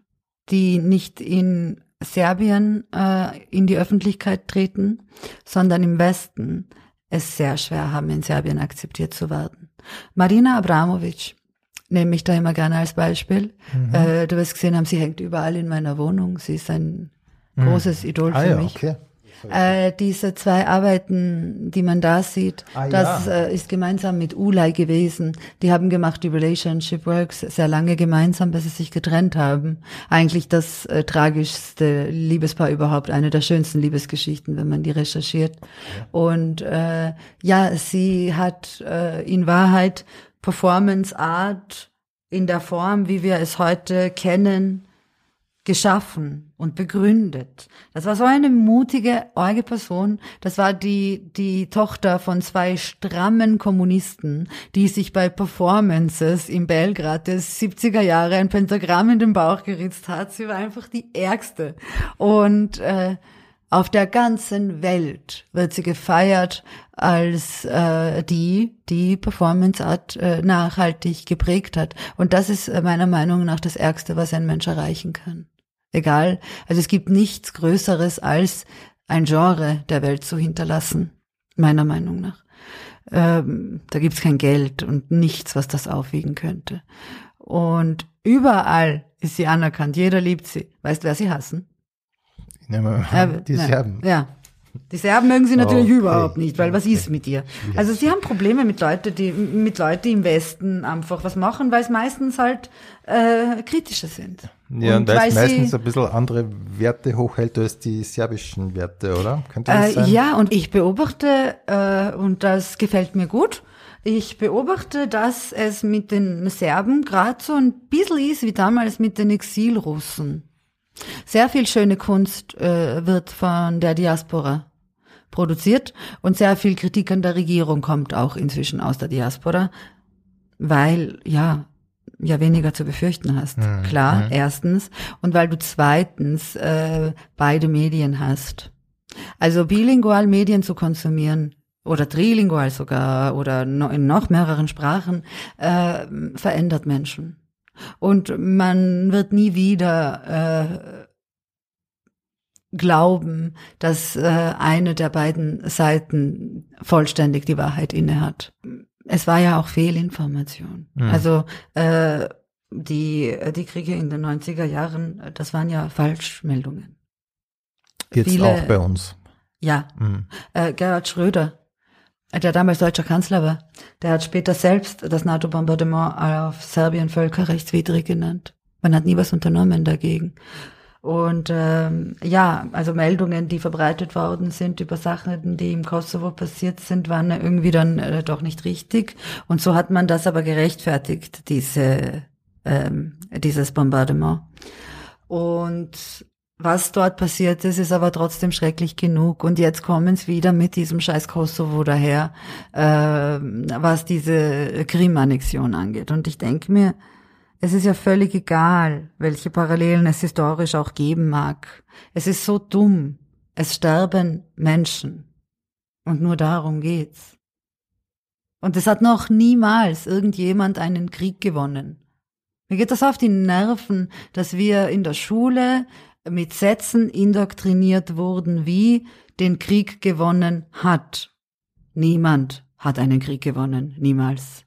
die nicht in Serbien äh, in die Öffentlichkeit treten, sondern im Westen, es sehr schwer haben, in Serbien akzeptiert zu werden. Marina Abramovic nehme ich da immer gerne als Beispiel. Äh, du wirst gesehen haben, sie hängt überall in meiner Wohnung. Sie ist ein großes Idol Ah für ja, mich. okay. Äh, diese zwei Arbeiten, die man da sieht, Ah, das ja. äh, ist gemeinsam mit Ulay gewesen. Die haben gemacht die Relationship Works sehr lange gemeinsam, bis sie sich getrennt haben. Eigentlich das äh, tragischste Liebespaar überhaupt, eine der schönsten Liebesgeschichten, wenn man die recherchiert. Und äh, ja, sie hat äh, in Wahrheit Performance Art in der Form, wie wir es heute kennen, geschaffen und begründet. Das war so eine mutige, arge Person. Das war die, die Tochter von zwei strammen Kommunisten, die sich bei Performances in Belgrad des 70er Jahre ein Pentagramm in den Bauch geritzt hat. Sie war einfach die Ärgste. Und äh, auf der ganzen Welt wird sie gefeiert als äh, die, die Performance Art äh, nachhaltig geprägt hat. Und das ist äh, meiner Meinung nach das Ärgste, was ein Mensch erreichen kann. Egal. Also es gibt nichts Größeres als ein Genre der Welt zu hinterlassen, meiner Meinung nach. Ähm, da gibt's kein Geld und nichts, was das aufwiegen könnte. Und überall ist sie anerkannt. Jeder liebt sie. Weißt, wer sie hassen? An, die ja, Serben. Ja. Die Serben mögen sie natürlich Okay. überhaupt nicht, weil was Okay. ist mit ihr? Also sie haben Probleme mit Leuten, die mit Leuten, im Westen einfach was machen, weil es meistens halt äh, kritische sind. Ja, und, weil weil es sie- meistens ein bisschen andere Werte hochhält als die serbischen Werte, oder? Könnte das Äh, sein? ja, und ich beobachte, äh, und das gefällt mir gut, ich beobachte, dass es mit den Serben gerade so ein bisschen ist wie damals mit den Exilrussen. Sehr viel schöne Kunst äh, wird von der Diaspora produziert und sehr viel Kritik an der Regierung kommt auch inzwischen aus der Diaspora, weil ja ja weniger zu befürchten hast. Klar, erstens und weil du zweitens äh, beide Medien hast. Also bilingual Medien zu konsumieren oder trilingual sogar oder no, in noch mehreren Sprachen äh, verändert Menschen. Und man wird nie wieder äh, glauben, dass äh, eine der beiden Seiten vollständig die Wahrheit innehat. Es war ja auch Fehlinformation. Also äh, die, die Kriege in den 90er Jahren, das waren ja Falschmeldungen. Jetzt viele- auch bei uns. Ja, Mhm. äh, Gerhard Schröder, der damals deutscher Kanzler war, der hat später selbst das NATO-Bombardement auf Serbien völkerrechtswidrig genannt. Man hat nie was unternommen dagegen. Und ähm, ja, also Meldungen, die verbreitet worden sind über Sachen, die im Kosovo passiert sind, waren irgendwie dann äh, doch nicht richtig. Und so hat man das aber gerechtfertigt, diese, ähm, dieses Bombardement. Und was dort passiert ist, ist aber trotzdem schrecklich genug. Und jetzt kommen sie wieder mit diesem scheiß Kosovo daher, äh, was diese Krim-Annexion angeht. Und ich denke mir, es ist ja völlig egal, welche Parallelen es historisch auch geben mag. Es ist so dumm. Es sterben Menschen. Und nur darum geht's. Und es hat noch niemals irgendjemand einen Krieg gewonnen. Mir geht das auf die Nerven, dass wir in der Schule mit Sätzen indoktriniert wurden, wie den Krieg gewonnen hat. Niemand hat einen Krieg gewonnen, niemals.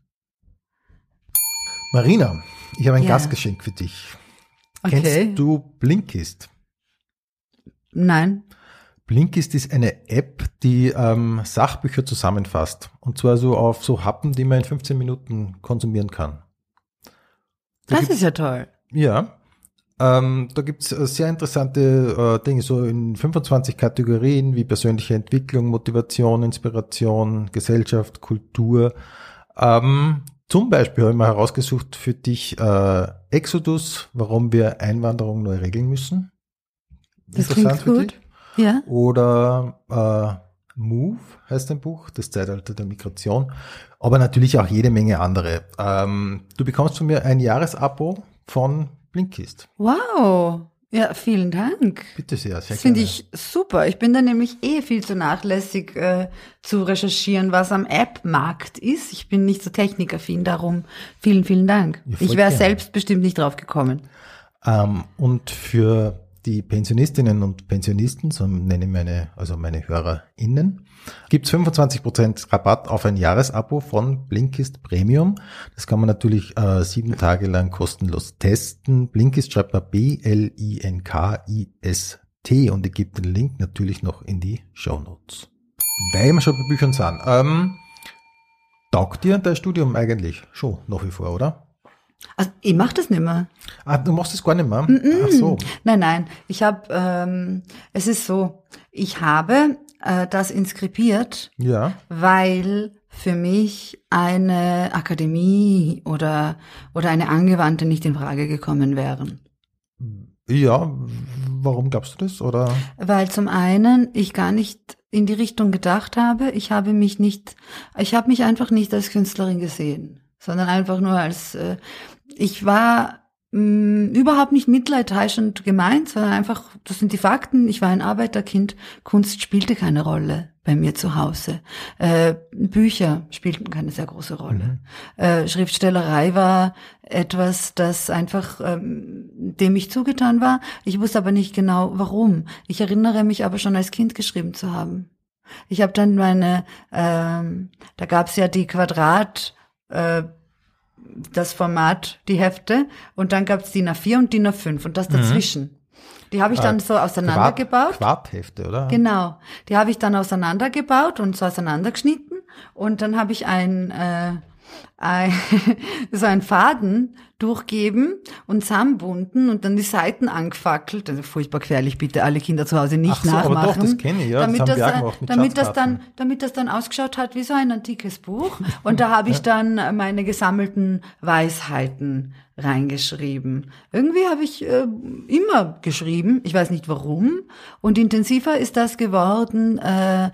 Marina, ich habe ein Ja. Gastgeschenk für dich. Okay. Kennst du Blinkist? Nein. Blinkist ist eine App, die ähm, Sachbücher zusammenfasst. Und zwar so auf so Happen, die man in 15 Minuten konsumieren kann. Da Das ist ja toll. Ja. Ähm, da gibt's äh, sehr interessante äh, Dinge, so in 25 Kategorien wie persönliche Entwicklung, Motivation, Inspiration, Gesellschaft, Kultur. Ähm, zum Beispiel habe ich mal herausgesucht für dich äh, Exodus, warum wir Einwanderung neu regeln müssen. Das klingt gut. Ja. Oder äh, Move heißt ein Buch, das Zeitalter der Migration. Aber natürlich auch jede Menge andere. Ähm, du bekommst von mir ein Jahresabo von Blinkist. Wow. Ja, vielen Dank. Bitte sehr, sehr Das finde ich super. Ich bin da nämlich eh viel zu nachlässig äh, zu recherchieren, was am App-Markt ist. Ich bin nicht so technikaffin, darum vielen, vielen Dank. Ja, ich wäre selbst bestimmt nicht drauf gekommen. Ähm, und für die Pensionistinnen und Pensionisten, so nenne ich meine, also meine HörerInnen, gibt's 25% Rabatt auf ein Jahresabo von Blinkist Premium. Das kann man natürlich äh, sieben Tage lang kostenlos testen. Blinkist schreibt man B-L-I-N-K-I-S-T und ich gebe den Link natürlich noch in die Show Notes. Weil wir schon bei Büchern sind. Ähm, taugt dir dein Studium eigentlich schon nach wie vor, oder? Also ich mache das nicht mehr. Ah, du machst das gar nicht mehr? Mm -mm. Ach so. Nein, nein. Ich habe, ähm, es ist so, ich habe äh, das inskribiert, Ja. weil für mich eine Akademie oder, oder eine Angewandte nicht in Frage gekommen wären. Ja, warum glaubst du das? Oder? Weil zum einen ich gar nicht in die Richtung gedacht habe. Ich habe mich nicht, ich habe mich einfach nicht als Künstlerin gesehen, sondern einfach nur als, äh, ich war mh, überhaupt nicht mitleidheischend gemeint, sondern einfach, das sind die Fakten. Ich war ein Arbeiterkind. Kunst spielte keine Rolle bei mir zu Hause. Äh, Bücher spielten keine sehr große Rolle. Äh, Schriftstellerei war etwas, das einfach ähm, dem ich zugetan war. Ich wusste aber nicht genau, warum. Ich erinnere mich aber schon als Kind geschrieben zu haben. Ich habe dann meine, ähm, da gab's ja die Quadrat, äh, das Format, die Hefte, und dann gab's DIN A4 und DIN A5 und das dazwischen. Die habe ich dann so auseinandergebaut. Quart, Quarthefte, oder? Genau. Die habe ich dann auseinandergebaut und so auseinandergeschnitten und dann habe ich ein, äh, ein [LAUGHS] so einen Faden durchgeben und zusammenbunden und dann die Seiten angefackelt. Also furchtbar gefährlich, bitte alle Kinder zu Hause nicht Ach so, aber nachmachen. doch, das kenne ich, ja. Damit das, mit damit das dann, damit das dann ausgeschaut hat wie so ein antikes Buch. Und da habe ich [LAUGHS] dann meine gesammelten Weisheiten reingeschrieben. Irgendwie habe ich äh, immer geschrieben, ich weiß nicht warum. Und intensiver ist das geworden. Äh,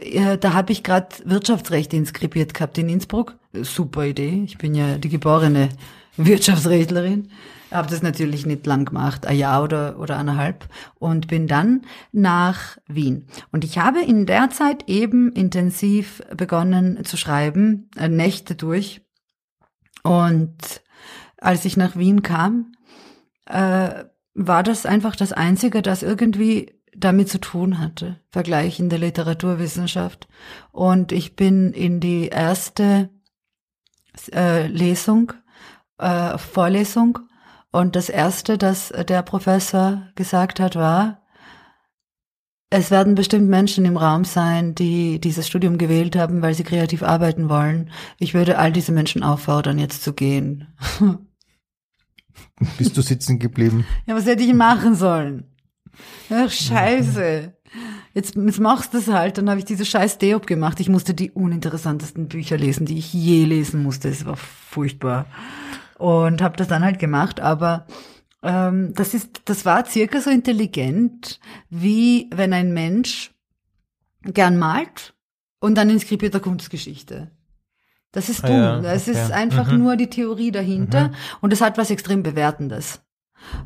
äh, da habe ich gerade Wirtschaftsrecht inskribiert gehabt in Innsbruck. Super Idee. Ich bin ja die geborene Wirtschaftsrechtlerin. Habe das natürlich nicht lang gemacht, ein Jahr oder, oder eineinhalb und bin dann nach Wien. Und ich habe in der Zeit eben intensiv begonnen zu schreiben, äh, Nächte durch. Und als ich nach Wien kam, äh, war das einfach das Einzige, das irgendwie damit zu tun hatte, Vergleich in der Literaturwissenschaft. Und ich bin in die erste äh, Lesung, äh, Vorlesung und das erste, das der Professor gesagt hat, war, es werden bestimmt Menschen im Raum sein, die dieses Studium gewählt haben, weil sie kreativ arbeiten wollen. Ich würde all diese Menschen auffordern, jetzt zu gehen. [LAUGHS] Bist du sitzen geblieben? Ja, was hätte ich machen sollen? Ach, scheiße. Jetzt, jetzt machst du es halt. Dann habe ich diese scheiß Deop gemacht. Ich musste die uninteressantesten Bücher lesen, die ich je lesen musste. Es war furchtbar. Und habe das dann halt gemacht. Aber ähm, das ist, das war circa so intelligent, wie wenn ein Mensch gern malt und dann inskribiert er Kunstgeschichte. Das ist Ah dumm. ja, Es okay. ist einfach Mhm. nur die Theorie dahinter und es hat was extrem Bewertendes.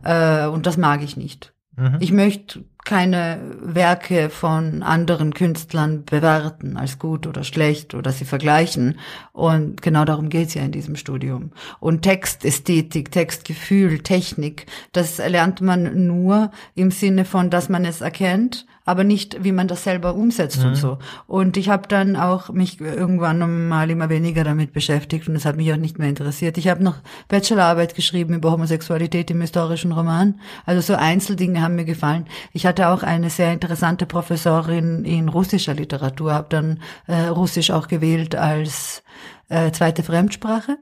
Äh, und das mag ich nicht. Mhm. Ich möchte keine Werke von anderen Künstlern bewerten als gut oder schlecht oder sie vergleichen. Und genau darum geht's ja in diesem Studium. Und Textästhetik, Textgefühl, Technik, das lernt man nur im Sinne von, dass man es erkennt, aber nicht, wie man das selber umsetzt und so. Und ich habe dann auch mich irgendwann mal immer weniger damit beschäftigt und es hat mich auch nicht mehr interessiert. Ich habe noch Bachelorarbeit geschrieben über Homosexualität im historischen Roman. Also so Einzeldinge haben mir gefallen. Ich hatte auch eine sehr interessante Professorin in russischer Literatur, habe dann äh, Russisch auch gewählt als äh, zweite Fremdsprache.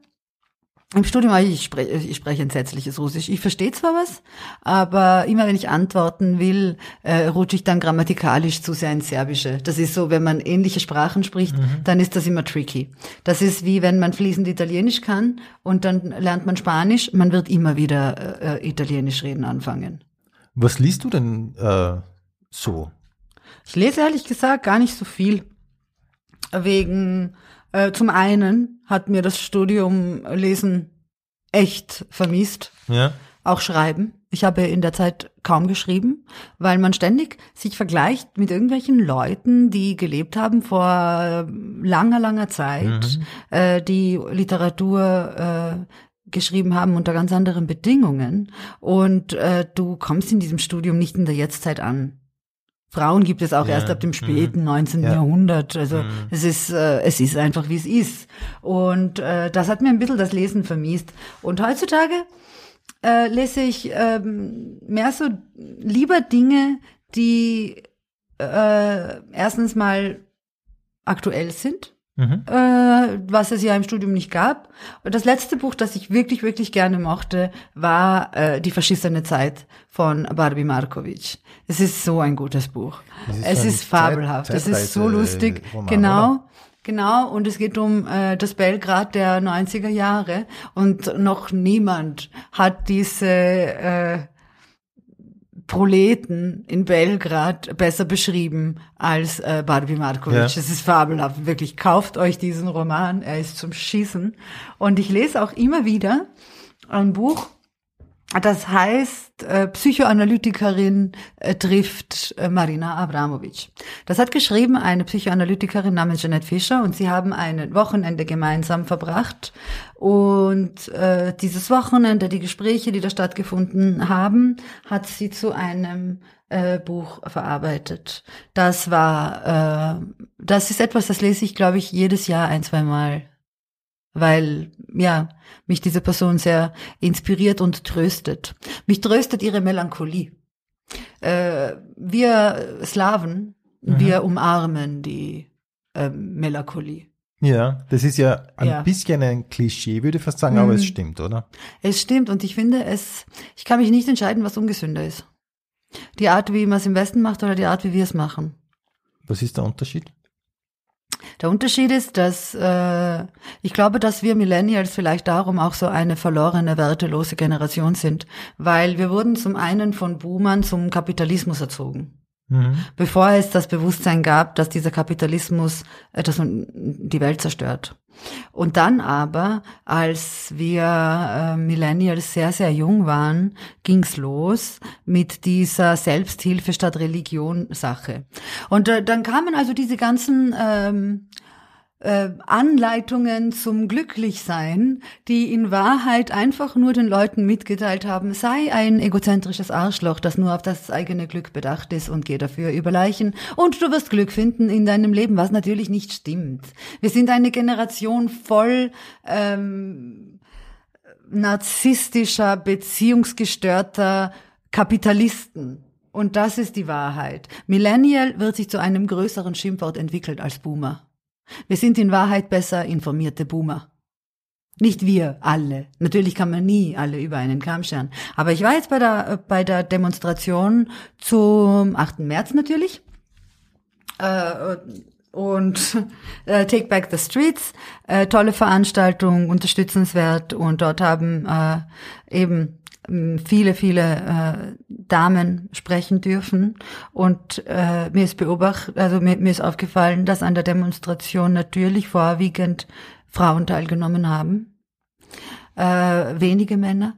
Im Studium, ah, ich spreche, ich spreche entsetzliches Russisch. Ich verstehe zwar was, aber immer wenn ich antworten will, äh, rutsche ich dann grammatikalisch zu sehr ins Serbische. Das ist so, wenn man ähnliche Sprachen spricht, dann ist das immer tricky. Das ist wie wenn man fließend Italienisch kann und dann lernt man Spanisch, man wird immer wieder äh, Italienisch reden anfangen. Was liest du denn äh, so? Ich lese ehrlich gesagt gar nicht so viel. Wegen, äh, zum einen hat mir das Studium Lesen echt vermisst. Ja. Auch Schreiben. Ich habe in der Zeit kaum geschrieben, weil man ständig sich vergleicht mit irgendwelchen Leuten, die gelebt haben vor langer, langer Zeit, äh, die Literatur äh, geschrieben haben unter ganz anderen Bedingungen und äh, du kommst in diesem Studium nicht in der Jetztzeit an. Frauen gibt es auch Ja, erst ab dem mhm. späten 19. Ja. Jahrhundert. Also Mhm. es ist äh, es ist einfach wie es ist. Und äh, das hat mir ein bisschen das Lesen vermiest. Und heutzutage äh, lese ich ähm, mehr so lieber Dinge, die äh, erstens mal aktuell sind Mhm. äh, was es ja im Studium nicht gab. Und das letzte Buch, das ich wirklich, wirklich gerne mochte, war äh, Die verschissene Zeit von Barbie Markovic. Es ist so ein gutes Buch. Ist es ist fabelhaft. Zeit- es ist so lustig. Zeitreise-Roman, genau. Genau, und es geht um äh, das Belgrad der 90er Jahre und noch niemand hat diese äh, Proleten in Belgrad besser beschrieben als äh, Barbie Markovic. Ja. Es ist fabelhaft, wirklich. Kauft euch diesen Roman, er ist zum Schießen. Und ich lese auch immer wieder ein Buch, das heißt äh, Psychoanalytikerin äh, trifft äh, Marina Abramovic. Das hat geschrieben eine Psychoanalytikerin namens Jeanette Fischer und sie haben ein Wochenende gemeinsam verbracht. Und äh, dieses Wochenende, die Gespräche, die da stattgefunden haben, hat sie zu einem äh, Buch verarbeitet. Das war, äh, das ist etwas, das lese ich, glaube ich, jedes Jahr ein, zwei Mal weil ja mich diese Person sehr inspiriert und tröstet. Mich tröstet ihre Melancholie. Äh, wir Slawen, Mhm. wir umarmen die äh, Melancholie. Ja, das ist ja ein Ja. bisschen ein Klischee, würde ich fast sagen, aber Mhm. es stimmt, oder? Es stimmt und ich finde es, ich kann mich nicht entscheiden, was ungesünder ist. Die Art, wie man es im Westen macht oder die Art, wie wir es machen. Was ist der Unterschied? Der Unterschied ist, dass äh, ich glaube, dass wir Millennials vielleicht darum auch so eine verlorene, wertelose Generation sind, weil wir wurden zum einen von Boomern zum Kapitalismus erzogen. Mhm. Bevor es das Bewusstsein gab, dass dieser Kapitalismus dass man die Welt zerstört. Und dann aber, als wir äh, Millennials sehr, sehr jung waren, ging's los mit dieser Selbsthilfe statt Religion Sache. Und äh, dann kamen also diese ganzen ähm, äh, Anleitungen zum Glücklichsein, die in Wahrheit einfach nur den Leuten mitgeteilt haben, sei ein egozentrisches Arschloch, das nur auf das eigene Glück bedacht ist und geh dafür über Leichen und du wirst Glück finden in deinem Leben, was natürlich nicht stimmt. Wir sind eine Generation voll ähm, narzisstischer, beziehungsgestörter Kapitalisten. Und das ist die Wahrheit. Millennial wird sich zu einem größeren Schimpfwort entwickelt als Boomer. Wir sind in Wahrheit besser informierte Boomer. Nicht wir alle. Natürlich kann man nie alle über einen Kamm scheren. Aber ich war jetzt bei der, bei der Demonstration zum 8. März natürlich. Äh, und äh, Take Back the Streets, äh, tolle Veranstaltung, unterstützenswert. Und dort haben äh, eben viele, viele äh, Damen sprechen dürfen. Und äh, mir ist beobacht, also mir, mir ist aufgefallen, dass an der Demonstration natürlich vorwiegend Frauen teilgenommen haben, äh, wenige Männer,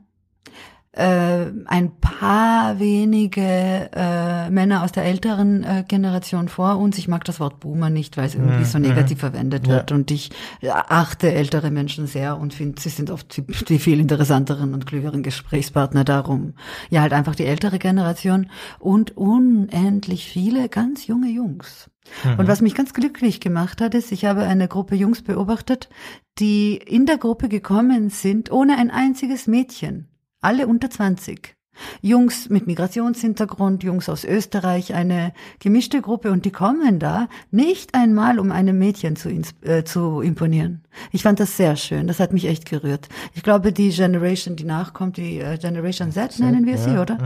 äh, ein paar wenige äh, Männer aus der älteren äh, Generation vor uns. Ich mag das Wort Boomer nicht, weil es irgendwie so negativ verwendet wird. Und ich achte ältere Menschen sehr und finde, sie sind oft die, die viel interessanteren und klügeren Gesprächspartner darum. Ja, halt einfach die ältere Generation und unendlich viele ganz junge Jungs. Und was mich ganz glücklich gemacht hat, ist, ich habe eine Gruppe Jungs beobachtet, die in der Gruppe gekommen sind ohne ein einziges Mädchen. Alle unter 20. Jungs mit Migrationshintergrund, Jungs aus Österreich, eine gemischte Gruppe und die kommen da nicht einmal, um einem Mädchen zu, äh, zu imponieren. Ich fand das sehr schön, das hat mich echt gerührt. Ich glaube, die Generation, die nachkommt, die äh, Generation Z nennen wir sie, ja, oder?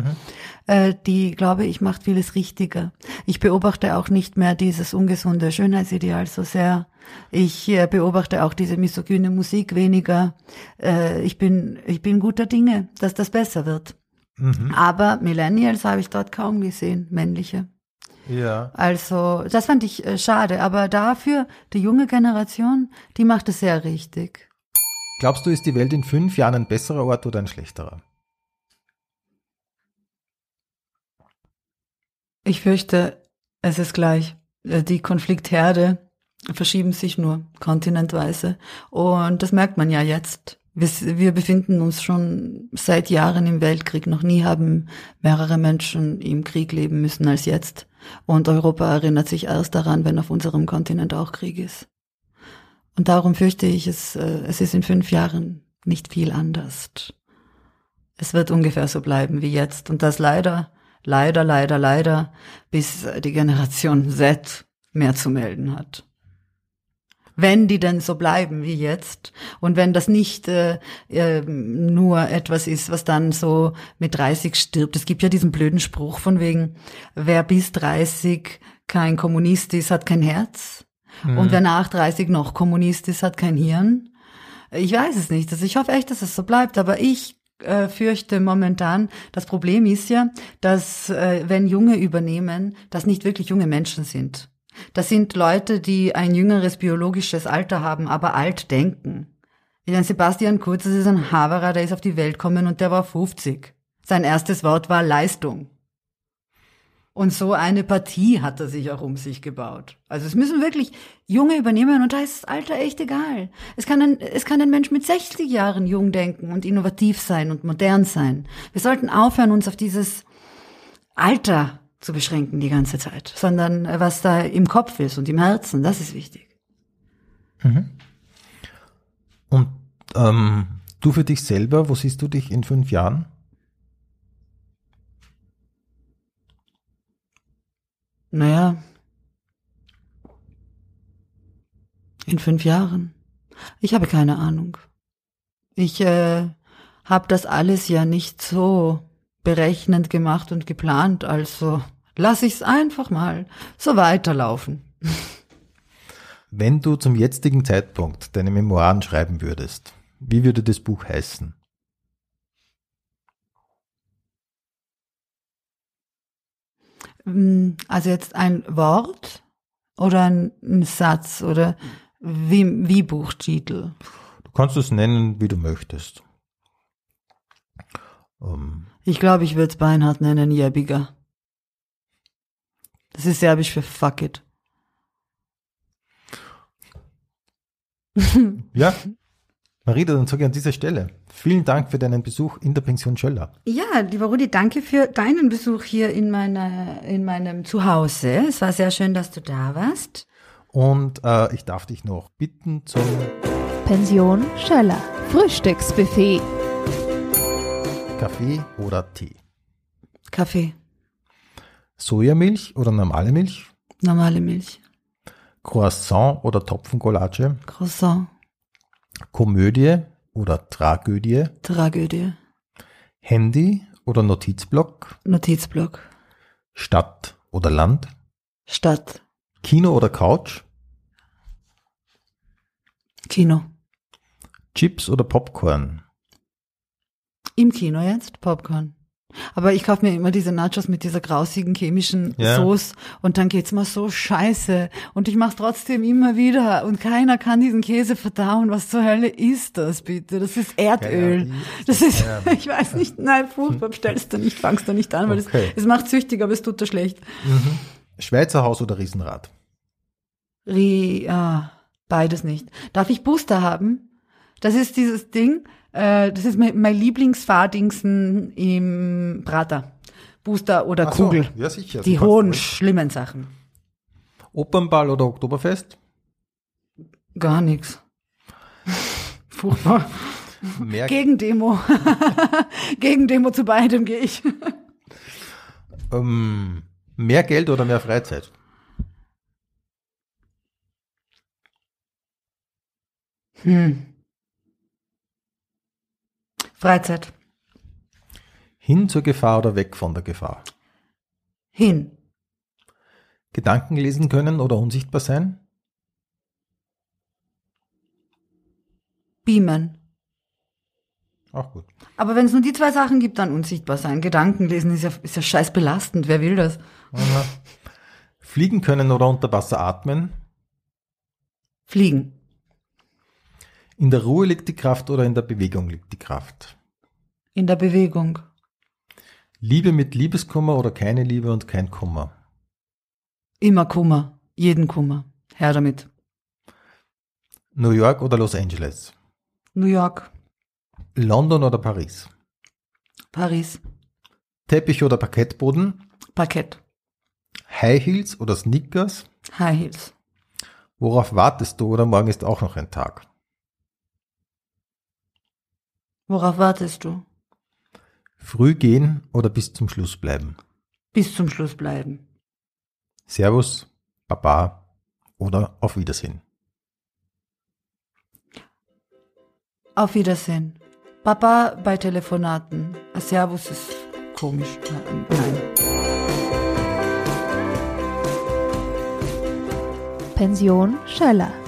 Äh, die, glaube ich, macht vieles richtiger. Ich beobachte auch nicht mehr dieses ungesunde Schönheitsideal so sehr. Ich äh, beobachte auch diese misogyne Musik weniger. Äh, ich bin, ich bin guter Dinge, dass das besser wird. Aber Millennials habe ich dort kaum gesehen, männliche. Ja. Also, das fand ich äh, schade. Aber dafür, die junge Generation, die macht es sehr richtig. Glaubst du, ist die Welt in fünf Jahren ein besserer Ort oder ein schlechterer? Ich fürchte, es ist gleich. Äh, Die Konfliktherde verschieben sich nur kontinentweise. Und das merkt man ja jetzt. Wir, wir befinden uns schon seit Jahren im Weltkrieg. Noch nie haben mehrere Menschen im Krieg leben müssen als jetzt. Und Europa erinnert sich erst daran, wenn auf unserem Kontinent auch Krieg ist. Und darum fürchte ich, es, äh, es ist in fünf Jahren nicht viel anders. Es wird ungefähr so bleiben wie jetzt. Und das leider, leider, leider, leider, bis die Generation Z mehr zu melden hat wenn die denn so bleiben wie jetzt und wenn das nicht äh, äh, nur etwas ist, was dann so mit 30 stirbt. Es gibt ja diesen blöden Spruch von wegen, wer bis 30 kein Kommunist ist, hat kein Herz. Mhm. Und wer nach 30 noch Kommunist ist, hat kein Hirn. Ich weiß es nicht. Also ich hoffe echt, dass es so bleibt, aber ich äh, fürchte momentan, das Problem ist ja, dass äh, wenn Junge übernehmen, das nicht wirklich junge Menschen sind. Das sind Leute, die ein jüngeres biologisches Alter haben, aber alt denken. Meine, Sebastian Kurz, das ist ein Haverer, der ist auf die Welt gekommen und der war 50. Sein erstes Wort war Leistung. Und so eine Partie hat er sich auch um sich gebaut. Also es müssen wirklich Junge übernehmen und da ist das Alter echt egal. Es kann ein, es kann ein Mensch mit 60 Jahren jung denken und innovativ sein und modern sein. Wir sollten aufhören, uns auf dieses Alter zu beschränken die ganze Zeit, sondern äh, was da im Kopf ist und im Herzen, das ist wichtig. Mhm. Und ähm, du für dich selber, wo siehst du dich in fünf Jahren? Naja, in fünf Jahren. Ich habe keine Ahnung. Ich äh, habe das alles ja nicht so berechnend gemacht und geplant, also lass ich's einfach mal so weiterlaufen. Wenn du zum jetzigen Zeitpunkt deine Memoiren schreiben würdest, wie würde das Buch heißen? Mm, also jetzt ein Wort oder ein, Satz oder wie, wie Buchtitel? Du kannst es nennen, wie du möchtest. Um. Ich glaube, ich würde es Beinhard nennen, Jebiger. Das ist serbisch für fuck it. [LAUGHS] ja. Marita, dann sage ich an dieser Stelle vielen Dank für deinen Besuch in der Pension Schöller. Ja, lieber Rudi, danke für deinen Besuch hier in, meiner, in meinem Zuhause. Es war sehr schön, dass du da warst. Und äh, ich darf dich noch bitten zum Pension Schöller Frühstücksbuffet. Kaffee oder Tee? Kaffee. Sojamilch oder normale Milch? Normale Milch. Croissant oder Topfencollage? Croissant. Komödie oder Tragödie? Tragödie. Handy oder Notizblock? Notizblock. Stadt oder Land? Stadt. Kino oder Couch? Kino. Chips oder Popcorn? Im Kino jetzt? Popcorn. Aber ich kaufe mir immer diese Nachos mit dieser grausigen chemischen ja. Sauce und dann geht's mir so scheiße und ich mache trotzdem immer wieder und keiner kann diesen Käse verdauen. Was zur Hölle ist das bitte? Das ist Erdöl. Das ist, [LAUGHS] ich weiß nicht, nein, furchtbar, bestellst du nicht, fangst du nicht an, weil okay. es, es macht süchtig, aber es tut dir schlecht. Mhm. Schweizer Haus oder Riesenrad? Rie, ah, beides nicht. Darf ich Booster haben? Das ist dieses Ding, äh, das ist mein, mein Lieblingsfahrdingsen im Prater. Booster oder so, Kugel. Ja, sicher. Die hohen, schlimmen Sachen. Opernball oder Oktoberfest? Gar nichts. Furchtbar. [LAUGHS] Mehr Gegendemo. [LAUGHS] Gegendemo zu beidem gehe ich. Ähm, mehr Geld oder mehr Freizeit? Hm. Freizeit. Hin zur Gefahr oder weg von der Gefahr? Hin. Gedanken lesen können oder unsichtbar sein? Beamen. Auch gut. Aber wenn es nur die zwei Sachen gibt, dann unsichtbar sein. Gedanken lesen ist ja, ist ja scheiß belastend. Wer will das? Aha. Fliegen können oder unter Wasser atmen? Fliegen. In der Ruhe liegt die Kraft oder in der Bewegung liegt die Kraft? In der Bewegung. Liebe mit Liebeskummer oder keine Liebe und kein Kummer? Immer Kummer, jeden Kummer. Her damit. New York oder Los Angeles? New York. London oder Paris? Paris. Teppich oder Parkettboden? Parkett. High Heels oder Sneakers? High Heels. Worauf wartest du oder morgen ist auch noch ein Tag? Worauf wartest du? Früh gehen oder bis zum Schluss bleiben? Bis zum Schluss bleiben. Servus, Baba oder auf Wiedersehen? Auf Wiedersehen. Papa bei Telefonaten. Ein Servus ist komisch. Nein. Pension Schöller.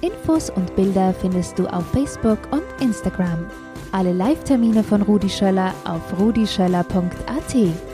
Infos und Bilder findest du auf Facebook und Instagram. Alle Live-Termine von Rudi Schöller auf rudischöller.at.